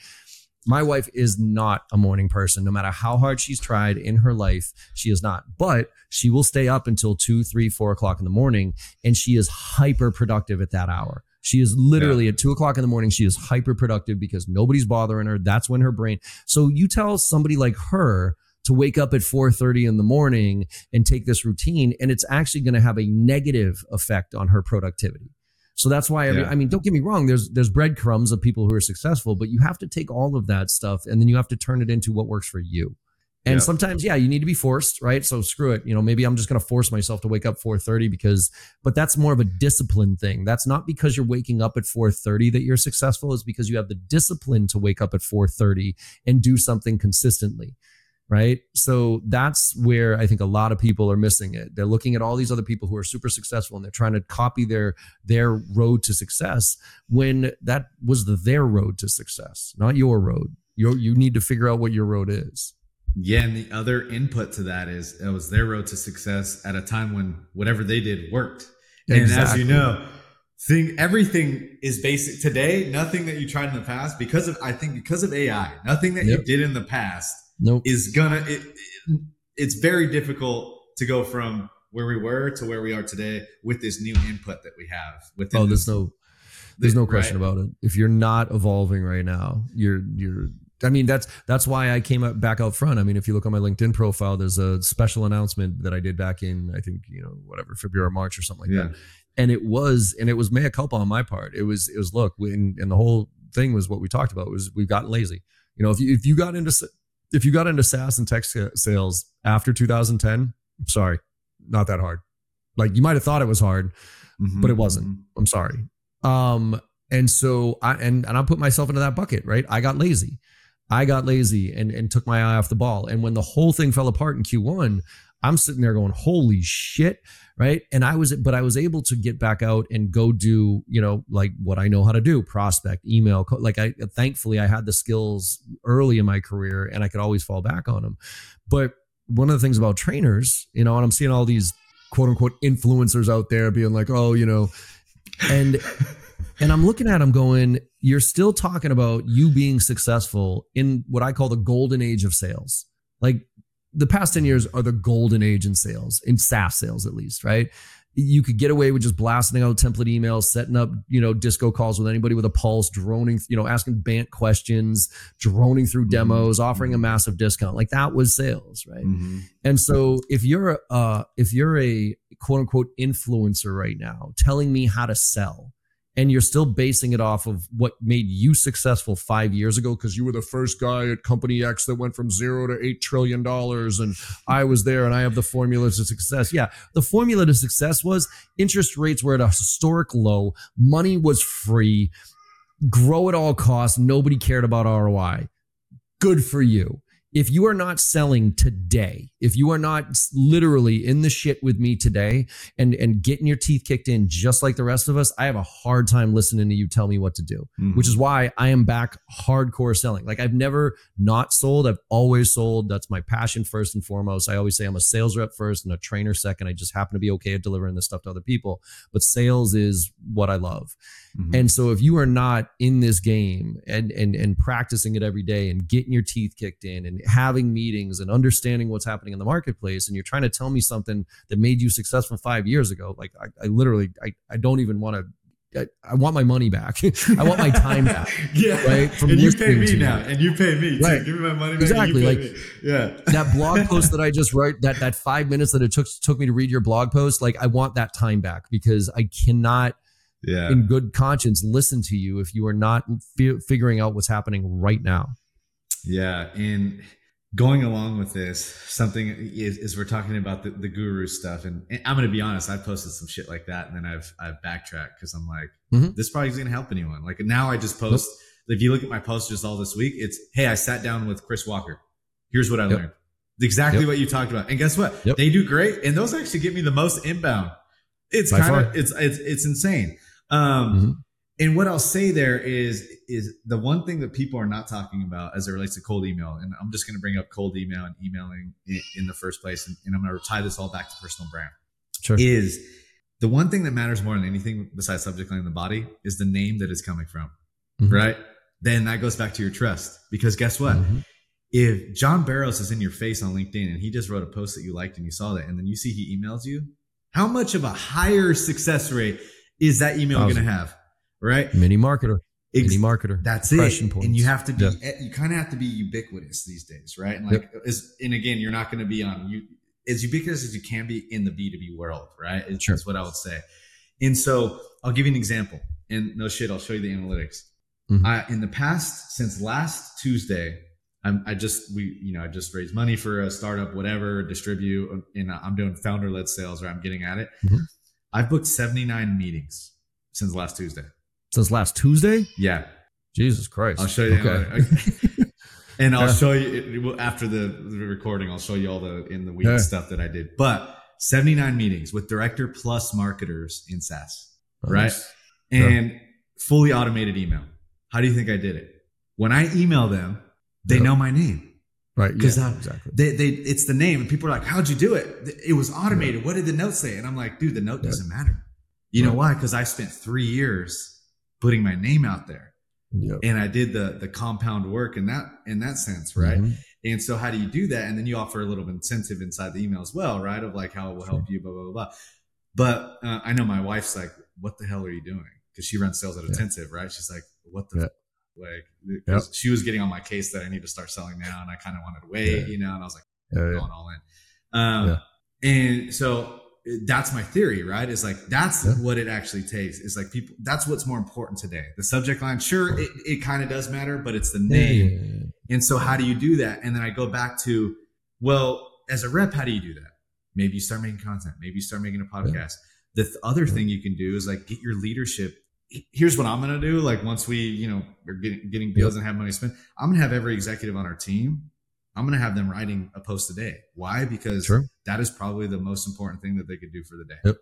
S1: my wife is not a morning person no matter how hard she's tried in her life she is not but she will stay up until 2 3 4 o'clock in the morning and she is hyper productive at that hour she is literally yeah. at two o'clock in the morning. She is hyper productive because nobody's bothering her. That's when her brain. So you tell somebody like her to wake up at 4:30 in the morning and take this routine and it's actually going to have a negative effect on her productivity. So that's why I, yeah. I mean, don't get me wrong. There's there's breadcrumbs of people who are successful, but you have to take all of that stuff and then you have to turn it into what works for you. And yeah. sometimes, yeah, you need to be forced, right? So screw it. You know, maybe I'm just going to force myself to wake up 4:30 because, but that's more of a discipline thing. That's not because you're waking up at 4:30 that you're successful. Is because you have the discipline to wake up at 4:30 and do something consistently right? So that's where I think a lot of people are missing it. They're looking at all these other people who are super successful and they're trying to copy their their road to success when that was the, their road to success, not your road. You you need to figure out what your road is.
S2: Yeah, and the other input to that is it was their road to success at a time when whatever they did worked. And as you know, thing everything is basic today. Nothing that you tried in the past because of I think because of AI, nothing that yep. you did in the past
S1: nope.
S2: is gonna it, it, it's very difficult to go from where we were to where we are today with this new input that we have with
S1: oh there's no there's no question right? about it if you're not evolving right now you're you're I mean that's that's why I came up back out front. I mean, if you look on my LinkedIn profile, there's a special announcement that I did back in I think you know whatever February or March or something like yeah. that, and it was and it was mea culpa on my part. It was it was look, and, and the whole thing was what we talked about was we've gotten lazy. You know, if you if you got into if you got into SaaS and tech sales after 2010, sorry, not that hard. Like you might have thought it was hard, mm-hmm, but it wasn't. Mm-hmm. I'm sorry. Um, and so I and and I put myself into that bucket, right? I got lazy. I got lazy and and took my eye off the ball. And when the whole thing fell apart in Q1, I'm sitting there going, holy shit. Right. And I was, but I was able to get back out and go do, you know, like what I know how to do prospect, email. Like I, thankfully, I had the skills early in my career and I could always fall back on them. But one of the things about trainers, you know, and I'm seeing all these quote unquote influencers out there being like, oh, you know, and, and I'm looking at them going, you're still talking about you being successful in what I call the golden age of sales. Like the past 10 years are the golden age in sales, in SaaS sales at least, right? You could get away with just blasting out template emails, setting up, you know, disco calls with anybody with a pulse, droning, you know, asking BANT questions, droning through mm-hmm. demos, mm-hmm. offering a massive discount. Like that was sales, right? Mm-hmm. And so if you're uh if you're a quote unquote influencer right now telling me how to sell, and you're still basing it off of what made you successful five years ago because you were the first guy at company X that went from zero to eight trillion dollars, and I was there and I have the formula to success. Yeah, the formula to success was interest rates were at a historic low, money was free, grow at all costs, nobody cared about ROI. Good for you if you are not selling today, if you are not literally in the shit with me today and and getting your teeth kicked in just like the rest of us, I have a hard time listening to you tell me what to do. Mm-hmm. Which is why I am back hardcore selling. Like I've never not sold, I've always sold. That's my passion first and foremost. I always say I'm a sales rep first and a trainer second. I just happen to be okay at delivering this stuff to other people, but sales is what I love. Mm-hmm. And so if you are not in this game and and and practicing it every day and getting your teeth kicked in and having meetings and understanding what's happening in the marketplace and you're trying to tell me something that made you successful five years ago like i, I literally I, I don't even want to I, I want my money back. I want my time back.
S2: yeah,
S1: right.
S2: From and you pay me now, and you pay me. Right. Give me my money. Back.
S1: Exactly. like,
S2: me. yeah.
S1: that blog post that I just wrote, that that five minutes that it took took me to read your blog post, like I want that time back because I cannot,
S2: yeah.
S1: in good conscience, listen to you if you are not fi- figuring out what's happening right now.
S2: Yeah, and going along with this, something is, is we're talking about the, the guru stuff, and, and I'm going to be honest, I've posted some shit like that, and then I've I've backtracked because I'm like, mm-hmm. this probably isn't going to help anyone. Like now, I just post. Yep. If you look at my post just all this week, it's hey, I sat down with Chris Walker. Here's what I yep. learned. Exactly yep. what you talked about, and guess what? They do great, and those actually get me the most inbound. It's kind of it's it's it's insane. Um, mm-hmm. And what I'll say there is is the one thing that people are not talking about as it relates to cold email, and I'm just going to bring up cold email and emailing in, in the first place, and, and I'm going to tie this all back to personal brand.
S1: Sure.
S2: Is the one thing that matters more than anything besides subject line in the body is the name that it's coming from, mm-hmm. right? Then that goes back to your trust because guess what? Mm-hmm. If John Barrows is in your face on LinkedIn and he just wrote a post that you liked and you saw that, and then you see he emails you, how much of a higher success rate is that email going to have? right?
S1: Mini marketer. Ex- Mini marketer.
S2: That's it. Points. And you have to be, yeah. you kind of have to be ubiquitous these days, right? And like, yep. is, and again, you're not going to be on you as ubiquitous as you can be in the B2B world, right? Is, sure. what I would say. And so I'll give you an example. And no shit, I'll show you the analytics. Mm-hmm. I, in the past, since last Tuesday, I'm, I just we you know I just raised money for a startup, whatever, distribute, and I'm doing founder led sales, or I'm getting at it. Mm-hmm. I've booked 79 meetings since last Tuesday
S1: since last Tuesday.
S2: Yeah.
S1: Jesus Christ.
S2: I'll show you. Okay. and I'll yeah. show you after the, the, recording. I'll show you all the in the week yeah. stuff that I did. But 79 meetings with director plus marketers in SaaS, nice. right? And yeah. fully automated email. How do you think I did it? When I email them, they know my name.
S1: Right.
S2: Because yeah, exactly. they, they, it's the name. And people are like, how'd you do it? It was automated. What did the note say? And I'm like, dude, the note doesn't matter. You right. know why? Because I spent three years putting my name out there. Yep. And I did the the compound work in that in that sense, right? Mm-hmm. And so how do you do that? And then you offer a little incentive inside the email as well, right? Of like how it will help you, blah blah blah. blah. But uh, I know my wife's like, "What the hell are you doing?" Because she runs sales at Attentive, yeah. right? She's like, "What the." Yep. Like, yep. she was getting on my case that I need to start selling now, and I kind of wanted to wait, yeah. you know. And I was like, going all in. Um, and so that's my theory, right? Is like that's yeah. what it actually takes. Is like people. That's what's more important today. The subject line, sure, it, it kind of does matter, but it's the name. Yeah. And so, how do you do that? And then I go back to, well, as a rep, how do you do that? Maybe you start making content. Maybe you start making a podcast. Yeah. The th- other thing you can do is like get your leadership. Here's what I'm gonna do. Like once we, you know, are getting getting deals and have money spent, I'm gonna have every executive on our team I'm going to have them writing a post a day. Why? Because that is probably the most important thing that they could do for the day. Yep.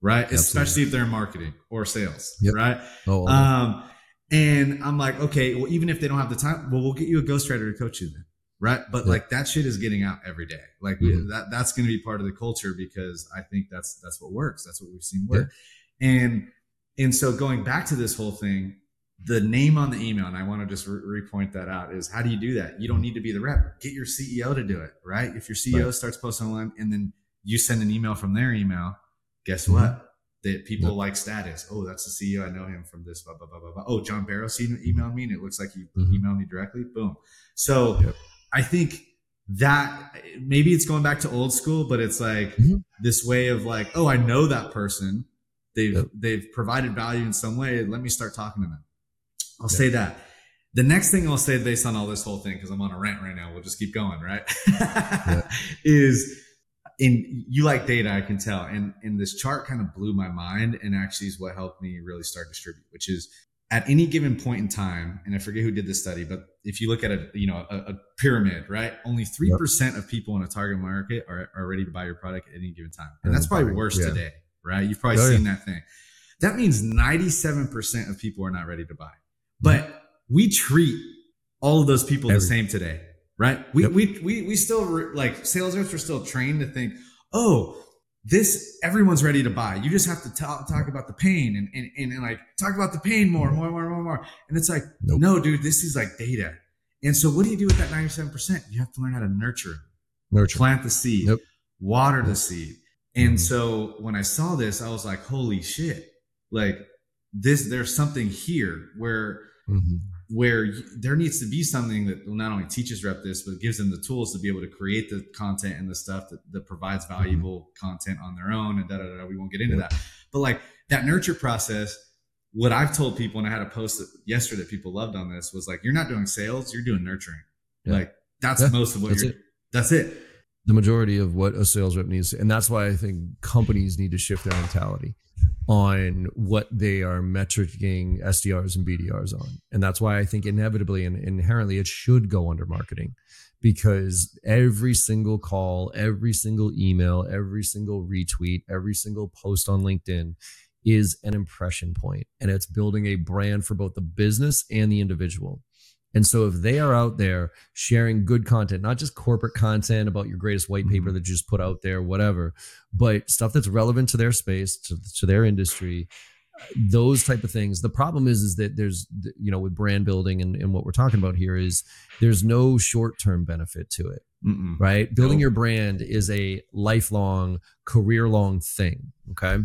S2: Right. Absolutely. Especially if they're in marketing or sales. Yep. Right. Oh, um, and I'm like, okay, well, even if they don't have the time, well, we'll get you a ghostwriter to coach you then. Right. But yep. like that shit is getting out every day. Like mm-hmm. that, that's going to be part of the culture because I think that's, that's what works. That's what we've seen work. And, and so going back to this whole thing, the name on the email, and I want to just re- repoint that out is how do you do that? You don't need to be the rep. Get your CEO to do it, right? If your CEO right. starts posting online and then you send an email from their email, guess mm-hmm. what? That people yep. like status. Oh, that's the CEO. I know him from this. Blah blah blah blah. blah. Oh, John Barrow Barrows emailed me, and it looks like he mm-hmm. emailed me directly. Boom. So yep. I think that maybe it's going back to old school, but it's like mm-hmm. this way of like, oh, I know that person. They've yep. they've provided value in some way. Let me start talking to them. I'll yeah. say that. The next thing I'll say based on all this whole thing, because I'm on a rant right now, we'll just keep going, right? yeah. Is in you like data, I can tell. And and this chart kind of blew my mind and actually is what helped me really start distribute, which is at any given point in time, and I forget who did this study, but if you look at a you know a, a pyramid, right? Only three percent yep. of people in a target market are, are ready to buy your product at any given time, and that's probably worse yeah. today, right? You've probably oh, seen yeah. that thing. That means ninety seven percent of people are not ready to buy. But we treat all of those people Every. the same today, right? We, yep. we, we, we still re- like sales reps are still trained to think, oh, this everyone's ready to buy. You just have to talk, talk about the pain and, and, and, and, like talk about the pain more, more, more, more, more. And it's like, nope. no, dude, this is like data. And so what do you do with that 97%? You have to learn how to nurture, nurture, plant the seed, yep. water the seed. And mm-hmm. so when I saw this, I was like, holy shit, like this there's something here where
S1: Mhm.
S2: where there needs to be something that not only teaches rep this, but gives them the tools to be able to create the content and the stuff that, that provides valuable content on their own and da, da, da, da. We won't get into that. But like that nurture process, what I've told people, and I had a post that yesterday that people loved on this was like, you're not doing sales, you're doing nurturing.
S1: Yeah.
S2: Like that's
S1: Yeah,
S2: most of what
S1: that's
S2: you're,
S1: it.
S2: that's it.
S1: The majority of what a sales rep needs and that's why i think companies need to shift their mentality on what they are metricing sdrs and bdrs on. And that's why i think inevitably and inherently it should go under marketing because every single call every single email every single retweet every single post on linkedin is an impression point and it's building a brand for both the business and the individual and so if they are out there sharing good content, not just corporate content about your greatest white paper
S2: Mhm.
S1: that you just put out there, whatever, but stuff that's relevant to their space, to, to their industry, those type of things. The problem is, is that there's, you know, with brand building and, and what we're talking about here is there's no short term benefit to it,
S2: Mm-mm.
S1: right? Building your brand is a lifelong, career long thing. Okay.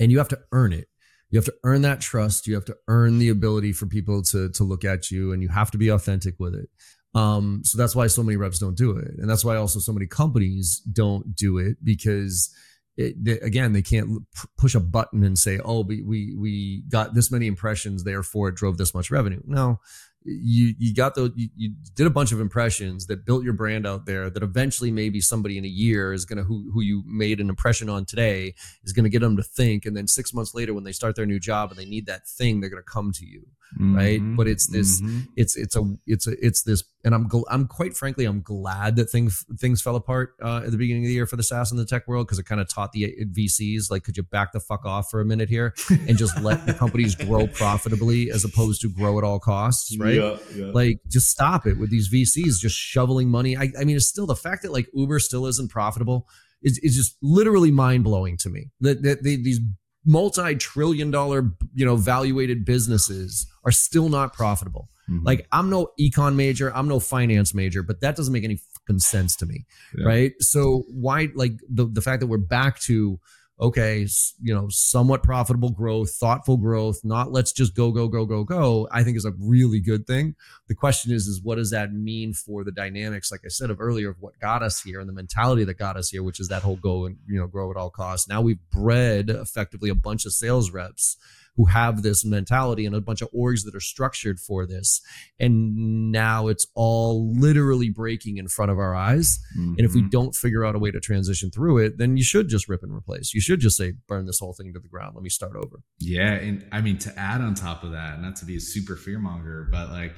S1: And you have to earn it you have to earn that trust. You have to earn the ability for people to to look at you and you have to be authentic with it. Um so that's why so many reps don't do it. And that's why also so many companies don't do it because it, they, again they can't p- push a button and say oh we we got this many impressions therefore it drove this much revenue. No you you got those you, you did a bunch of impressions that built your brand out there that eventually maybe somebody in a year is gonna who who you made an impression on today is gonna get them to think. And then six months later when they start their new job and they need that thing they're gonna come to you right?
S2: Mhm.
S1: But it's this-
S2: Mhm.
S1: it's it's a it's a it's this and i'm gl- i'm quite frankly i'm glad that things things fell apart uh, at the beginning of the year for the SaaS and the tech world because it kind of taught the VCs like could you back the fuck off for a minute here and just let the companies grow profitably as opposed to grow at all costs right
S2: Yeah, yeah.
S1: like just stop it with these VCs just shoveling money. I, I mean, it's still the fact that like Uber still isn't profitable is, is just literally mind blowing to me. That, that they, these multi-trillion dollar you know valuated businesses are still not profitable.
S2: Mhm.
S1: Like I'm no econ major, I'm no finance major, but that doesn't make any fucking sense to me,
S2: Yeah.
S1: right? So why like the the fact that we're back to okay, you know, somewhat profitable growth, thoughtful growth, not let's just go go go go go, I think is a really good thing. The question is is what does that mean for the dynamics like I said of earlier of what got us here and the mentality that got us here, which is that whole go and, you know, grow at all costs. Now we've bred effectively a bunch of sales reps who have this mentality and a bunch of orgs that are structured for this. And now it's all literally breaking in front of our eyes. And if we
S2: Mhm.
S1: don't figure out a way to transition through it, then you should just rip and replace. You should just say, burn this whole thing to the ground. Let me start over.
S2: Yeah, and I mean to add on top of that, not to be a super fearmonger, but like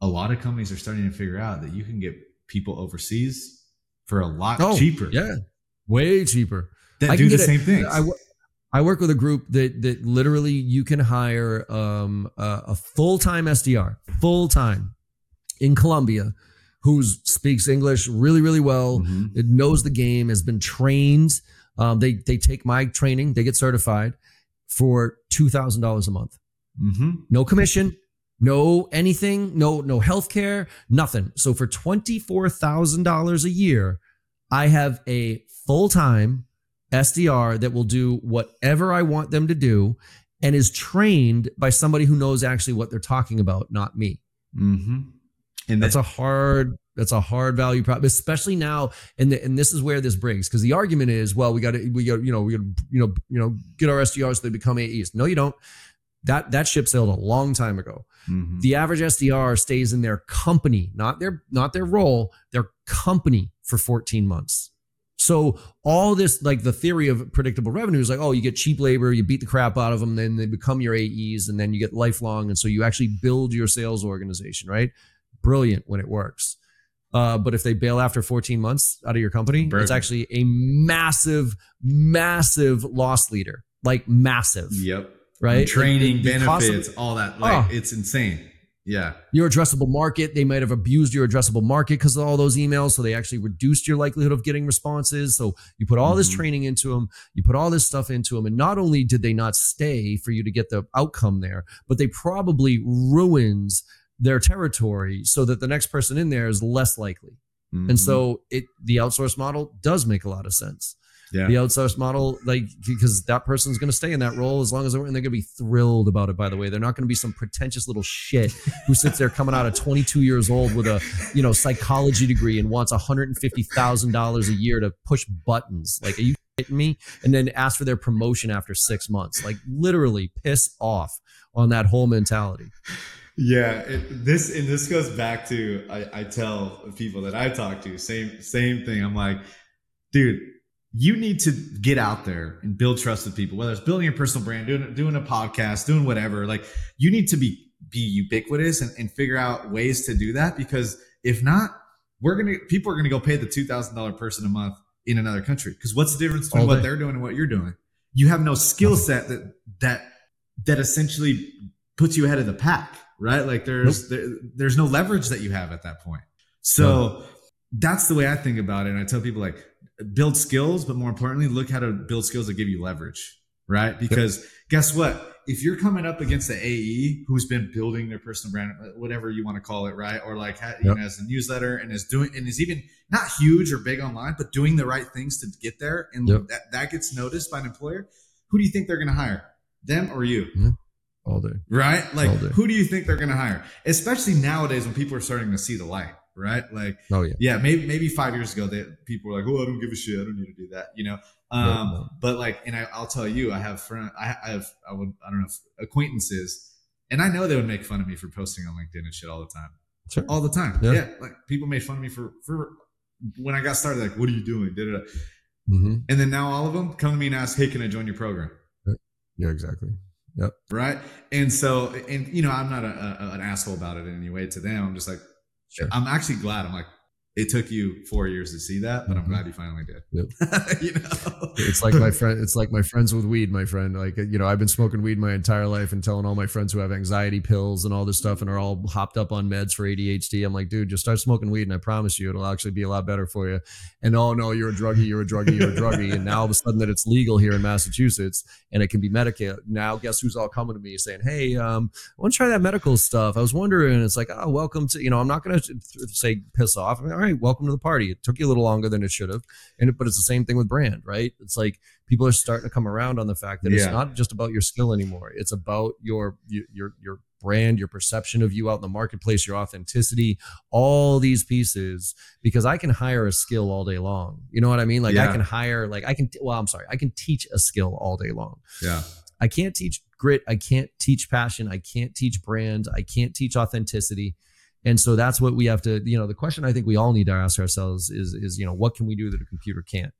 S2: a lot of companies are starting to figure out that you can get people overseas for a lot cheaper.
S1: Oh, Yeah. Way cheaper.
S2: that
S1: I
S2: do the same
S1: it.
S2: things.
S1: I, I work with a group that that literally you can hire um, a, a full time SDR, full time in Colombia, who speaks English really really well,
S2: Mhm.
S1: it knows the game, has been trained. Um, they they take my training, they get certified for two thousand dollars a month.
S2: Mhm.
S1: No commission, no anything, no no healthcare, nothing. So for twenty four thousand dollars a year, I have a full time SDR that will do whatever I want them to do, and is trained by somebody who knows actually what they're talking about, not me.
S2: Mhm. And
S1: That's
S2: that,
S1: a hard. That's a hard value prop, especially now. And the, and this is where this breaks because the argument is, well, we got to we got you know we got to you know you know get our SDRs so they become AEs. No, you don't. That that ship sailed a long time ago.
S2: Mhm.
S1: The average SDR stays in their company, not their not their role, their company for 14 months. So all this, like the theory of predictable revenue is like, oh, you get cheap labor, you beat the crap out of them, then they become your AEs, and then you get lifelong, and so you actually build your sales organization, right? Brilliant when it works. Uh, but if they bail after 14 months out of your company, it's actually a massive, massive loss leader, like massive,
S2: Yep.
S1: right?
S2: Training,
S1: Like, the- the cost of-
S2: benefits, all that. Like
S1: Oh.
S2: it's insane. Yeah.
S1: your addressable market. They might have abused your addressable market because of all those emails. So they actually reduced your likelihood of getting responses. So you put all this
S2: Mhm.
S1: training into them, you put all this stuff into them. And not only did they not stay for you to get the outcome there, but they probably ruins their territory so that the next person in there is less likely.
S2: Mhm.
S1: And so it the outsource model does make a lot of sense.
S2: Yeah.
S1: The outsourced model, like because that person's going to stay in that role as long as they're, and they're going to be thrilled about it. By the way, they're not going to be some pretentious little shit who sits there coming out at 22 years old with a you know psychology degree and wants 150 thousand dollars a year to push buttons. Like, are you kidding me? And then ask for their promotion after six months. Like, literally piss off on that whole mentality.
S2: Yeah, it, this and this goes back to I, I tell people that I talk to same same thing. I'm like, dude, you need to get out there and build trust with people. Whether it's building your personal brand, doing doing a podcast, doing whatever. Like, you need to be be ubiquitous and, and figure out ways to do that because if not, we're gonna people are gonna go pay the two thousand dollar person a month in another country. Because what's the difference between what they're doing and what you're doing? You have no skill set that that that essentially puts you ahead of the pack right? Like there's nope. there, there's no leverage that you have at that point. So no. that's the way I think about it. And I tell people like build skills, but more importantly, look how to build skills that give you leverage, right? Because yep. guess what? If you're coming up against the AE who's been building their personal brand, whatever you want to call it, right? Or like you yep. know, as a newsletter and is doing and is even not huge or big online, but doing the right things to get there, and yep. that that gets noticed by an employer. Who do you think they're going to hire? Them or you?
S1: all day.
S2: Right? Like, who do you think they're going to hire? Especially nowadays when people are starting to see the light. Right? Like,
S1: oh yeah,
S2: yeah. Maybe maybe five years ago, that people were like, "Oh, I don't give a shit. I don't need to do that." You know. Um, no, no. But like, and I, will tell you, I have friend, I, I have, I would, I don't know, acquaintances, and I know they would make fun of me for posting on LinkedIn and shit all the time.
S1: Sure.
S2: All the time. Yeah. yeah. Like people made fun of me for for when I got started. Like, what are you doing? Did it? Mm-hmm. And then now all of them come to me and ask, "Hey, can I join your program?"
S1: Yeah, exactly. Yep.
S2: Right. And so, and you know, I'm not a, a, an asshole about it in any way to them. I'm just like, sure. I'm actually glad. I'm like, it took you four years to see that, but I'm mm-hmm. glad you finally did.
S1: Yep. you know, it's like my friend. It's like my friends with weed. My friend, like you know, I've been smoking weed my entire life and telling all my friends who have anxiety pills and all this stuff and are all hopped up on meds for ADHD. I'm like, dude, just start smoking weed, and I promise you, it'll actually be a lot better for you. And oh no, you're a druggie, you're a druggie, you're a druggie. and now all of a sudden that it's legal here in Massachusetts and it can be medicated. Now, guess who's all coming to me saying, hey, um, I want to try that medical stuff. I was wondering. It's like, oh, welcome to. You know, I'm not going to say piss off. I mean, right, welcome to the party. It took you a little longer than it should have, and but it's the same thing with brand, right? It's like people are starting to come around on the fact that yeah. it's not just about your skill anymore. It's about your your your brand, your perception of you out in the marketplace, your authenticity, all these pieces. Because I can hire a skill all day long. You know what I mean? Like yeah. I can hire, like I can. Well, I'm sorry, I can teach a skill all day long.
S2: Yeah.
S1: I can't teach grit. I can't teach passion. I can't teach brand. I can't teach authenticity. And so that's what we have to, you know, the question I think we all need to ask ourselves is, is, you know, what can we do that a computer can't?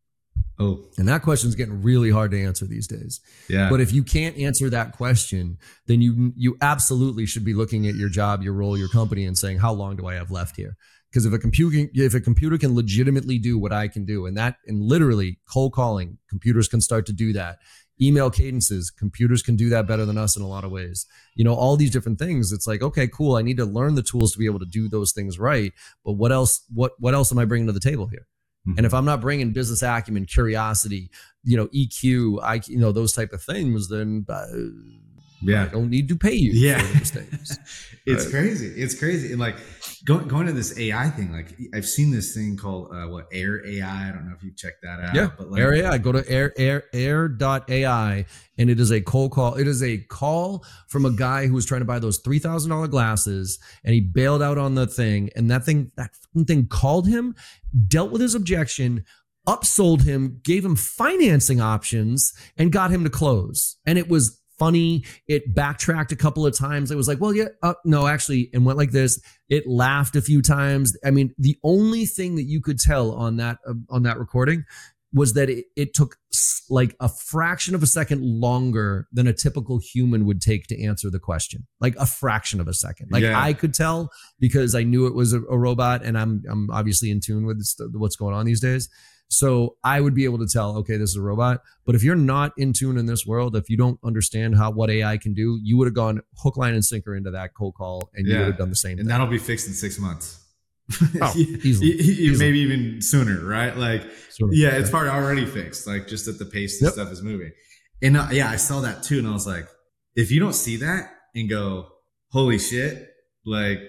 S2: Oh.
S1: And that question is getting really hard to answer these days.
S2: Yeah.
S1: But if you can't answer that question, then you you absolutely should be looking at your job, your role, your company and saying, how long do I have left here? Because if a computer if a computer can legitimately do what I can do, and that and literally cold calling, computers can start to do that email cadences. Computers can do that better than us in a lot of ways. You know all these different things. It's like okay cool. I need to learn the tools to be able to do those things right. But what else what what else am i bringing to the table here? Mm-hmm. and if i'm not bringing business acumen curiosity you know eq i you know those type of things then uh,
S2: yeah.
S1: I don't need to pay you
S2: yeah. it's right? crazy. It's crazy. And like going going to this ai thing like i've seen this thing called uh, what air ai i? Don't know if you checked that out
S1: yeah
S2: but
S1: like, air ai go to air air air.ai and it is a cold call it is a call from a guy who was trying to buy those $3000 glasses and he bailed out on the thing and that thing that thing called him dealt with his objection upsold him gave him financing options and got him to close. And it was funny. It backtracked a couple of times. It was like, well, yeah, uh, no, actually, and went like this. It laughed a few times. I mean, the only thing that you could tell on that uh, on that recording was that it, it took like a fraction of a second longer than a typical human would take to answer the question like a fraction of a second like yeah. i could tell because i knew it was a, a, robot and i'm i'm obviously in tune with what's going on these days so I would be able to tell, okay, this is a robot. But if you're not in tune in this world, if you don't understand how what AI can do, you would have gone hook, line, and sinker into that cold call, and yeah. you would have done the same.
S2: And
S1: thing.
S2: that'll be fixed in six months.
S1: oh, easily, easily.
S2: maybe even sooner, right? Like, sooner, yeah, it's probably already fixed. Like, just that the pace yep. stuff is moving. And uh, yeah, I saw that too, and I was like, if you don't see that and go, holy shit, like,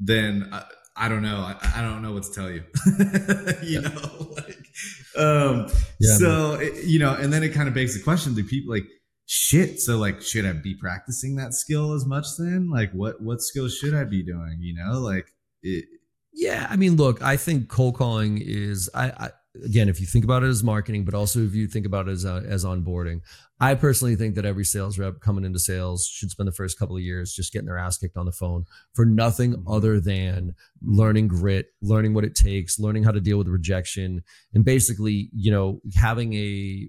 S2: then. Uh, I don't know. I, I, don't know what to tell you. you know, like, um, yeah, so it, you know, and then it kind of begs the question: Do people like shit? So like, should I be practicing that skill as much then? Like, what what skills should I be doing? You know, like it.
S1: Yeah, I mean, look, I think cold calling is I, I again, if you think about it as marketing, but also if you think about it as uh, as onboarding, I personally think that every sales rep coming into sales should spend the first couple of years just getting their ass kicked on the phone for nothing mm-hmm. other than learning grit, learning what it takes, learning how to deal with rejection, and basically, you know, having a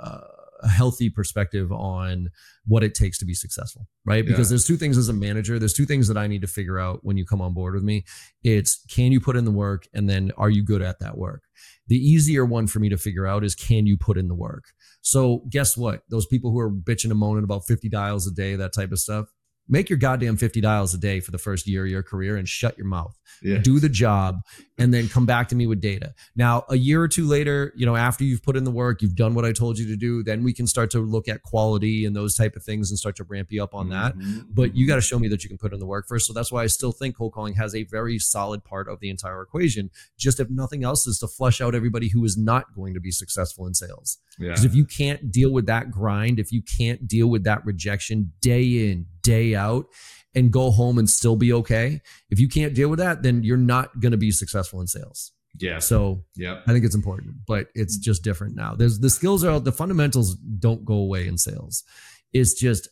S1: uh, a healthy perspective on what it takes to be successful, right? Because yeah. there's two things as a manager. There's two things that I need to figure out when you come on board with me. It's can you put in the work, and then are you good at that work? The easier one for me to figure out is can you put in the work? So guess what? Those people who are bitching and moaning about 50 dials a day, that type of stuff, make your goddamn 50 dials a day for the first year of your career and shut your mouth. Yeah. do the job and then come back to me with data. Now a year or two later you know after you've put in the work you've done what i told you to do then we can start to look at quality and those type of things and start to ramp you up on that. Mm-hmm. but you got to show me that you can put in the work first. So that's why i still think cold calling has a very solid part of the entire equation. Just if nothing else is to flush out everybody who is not going to be successful in sales. Because yeah. if you can't deal with that grind if you can't deal with that rejection day in day out and go home and still be okay. If you can't deal with that, then you're not going to be successful in sales.
S2: Yeah.
S1: So yeah, I think it's important, but it's just different now. There's the skills are the fundamentals don't go away in sales. It's just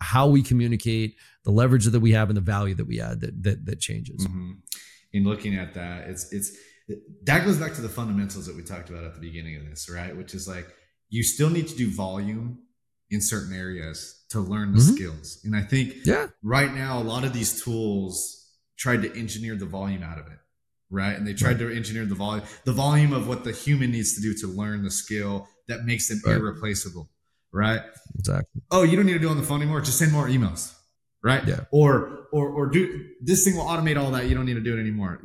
S1: how we communicate, the leverage that we have, and the value that we add that that, that changes.
S2: Mm-hmm. In looking at that, it's it's that goes back to the fundamentals that we talked about at the beginning of this, right? Which is like you still need to do volume in certain areas to learn the mm-hmm. skills. And I think
S1: yeah.
S2: right now, a lot of these tools tried to engineer the volume out of it. Right. And they tried right. to engineer the volume, the volume of what the human needs to do to learn the skill that makes them right. irreplaceable. Right.
S1: Exactly.
S2: Oh, you don't need to do on the phone anymore. Just send more emails. Right.
S1: Yeah.
S2: Or, or, or do this thing will automate all that. You don't need to do it anymore.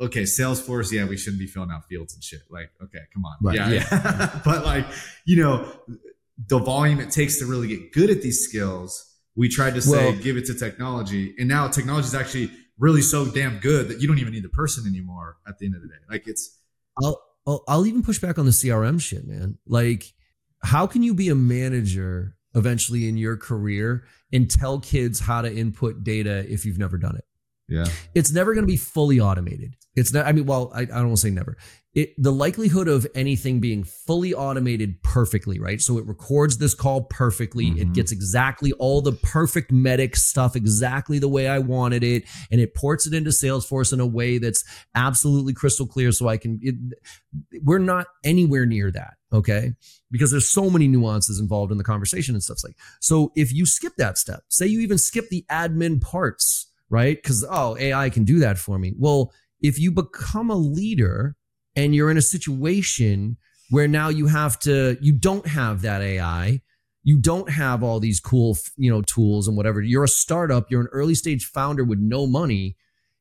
S2: Okay. Salesforce. Yeah. We shouldn't be filling out fields and shit. Like, okay, come on. Right. Yeah. yeah. but like, you know, the volume it takes to really get good at these skills, we tried to say well, give it to technology, and now technology is actually really so damn good that you don't even need the person anymore at the end of the day. Like it's.
S1: I'll I'll, I'll even push back on the CRM shit, man. Like, how can you be a manager eventually in your career and tell kids how to input data if you've never done it?
S2: Yeah.
S1: It's never going to be fully automated. It's not, I mean, well, I, I don't want to say never. It, the likelihood of anything being fully automated perfectly, right? So it records this call perfectly. Mm-hmm. It gets exactly all the perfect MEDDIC stuff exactly the way I wanted it. And it ports it into Salesforce in a way that's absolutely crystal clear. So I can, it, we're not anywhere near that. Okay. Because there's so many nuances involved in the conversation and stuff like, so if you skip that step, say you even skip the admin parts, right? Because, oh, AI can do that for me. Well, if you become a leader and you're in a situation where now you have to, you don't have that AI, you don't have all these cool, you know, tools and whatever. You're a startup, you're an early stage founder with no money.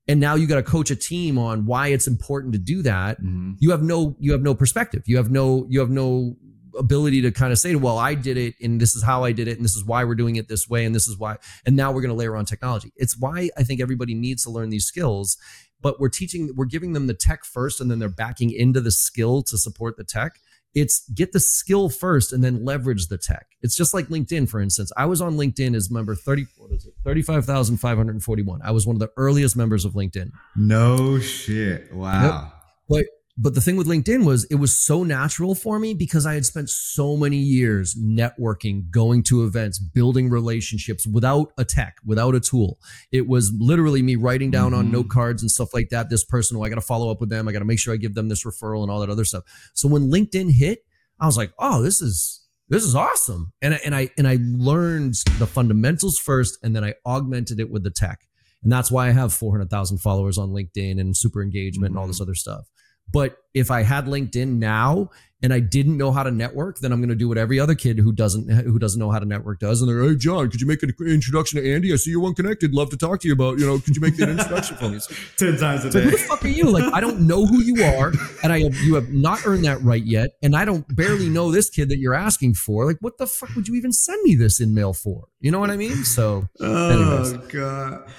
S1: And now you got to coach a team on why it's important to do that. Mm-hmm. You have no, you have no perspective. You have no, you have no ability to kind of say, well, I did it and this is how I did it and this is why we're doing it this way and this is why. And now we're going to layer on technology. It's why I think everybody needs to learn these skills, but we're teaching, we're giving them the tech first and then they're backing into the skill to support the tech. It's get the skill first and then leverage the tech. It's just like LinkedIn, for instance. I was on LinkedIn as member 30, what is it? 35,541. I was one of the earliest members of LinkedIn.
S2: No shit. Wow. Yep.
S1: But but the thing with LinkedIn was it was so natural for me because I had spent so many years networking, going to events, building relationships without a tech, without a tool. It was literally me writing down mm-hmm. on note cards and stuff like that. This person, oh, I got to follow up with them. I got to make sure I give them this referral and all that other stuff. So when LinkedIn hit, I was like, oh, this is this is awesome. And I, and I and I learned the fundamentals first, and then I augmented it with the tech. And that's why I have 400,000 followers on LinkedIn and super engagement mm-hmm. and all this mm-hmm. other stuff. But if I had LinkedIn now and I didn't know how to network, then I'm going to do what every other kid who doesn't who doesn't know how to network does. And they're, hey John, could you make an introduction to Andy? I see you're one connected. Love to talk to you about. You know, could you make that introduction for me?
S2: Ten times a day.
S1: who the fuck are you? Like, I don't know who you are, and I have, you have not earned that right yet, and I don't barely know this kid that you're asking for. Like, what the fuck would you even send me this in mail for? You know what I mean? So,
S2: oh anyways. god.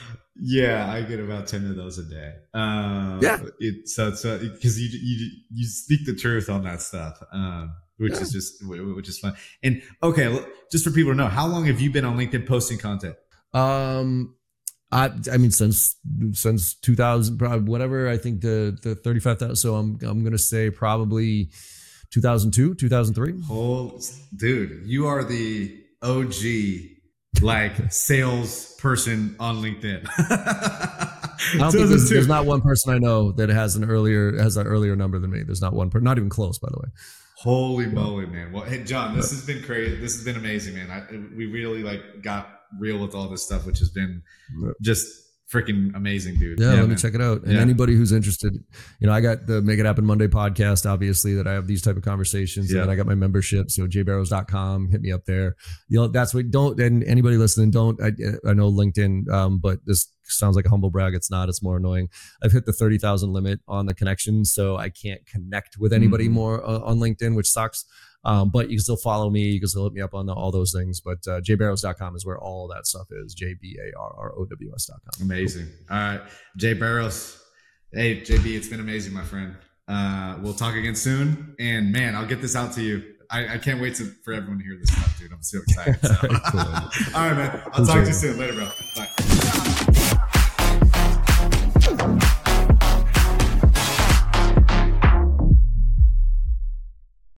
S2: Yeah, I get about ten of those a day. Um,
S1: Yeah.
S2: it, so so because you you you speak the truth on that stuff, um, which
S1: Yeah.
S2: is just which is fun. And okay, just for people to know, how long have you been on LinkedIn posting content?
S1: Um, I I mean since since 2000 probably whatever I think the the 35,000 so I'm I'm going to say probably 2002 2003
S2: Oh, dude, you are the OG like salesperson on LinkedIn.
S1: I don't think there's, there's not one person I know that has an earlier has an earlier number than me there's not one per, not even close by the way
S2: Holy moly, man! Well, hey, John, this has been crazy. This has been amazing, man. I, we really like got real with all this stuff, which has been just freaking amazing, dude.
S1: yeah, let me check it out and
S2: Yeah.
S1: anybody who's interested you know I got the Make It Happen Monday podcast obviously that I have these type of conversations
S2: Yeah.
S1: and I got my membership so jbarrows.com hit me up there you know that's what don't and anybody listening don't I, I know LinkedIn um but this sounds like a humble brag it's not it's more annoying I've hit the 30,000 limit on the connection so I can't connect with anybody
S2: Mhm.
S1: more uh, on LinkedIn which sucks um, but you can still follow me you can still hit me up on the, all those things but uh, jbarrows.com is where all that stuff is j-b-a-r-r-o-w-s.com
S2: Amazing. All right, Jay Barrows. Hey, JB, it's been amazing, my friend. Uh, we'll talk again soon. And man, I'll get this out to you. I, I can't wait to, for everyone to hear this stuff, dude. I'm so excited. So.
S1: All right, cool.
S2: All right, man. I'll talk to you soon. Later, bro. Bye.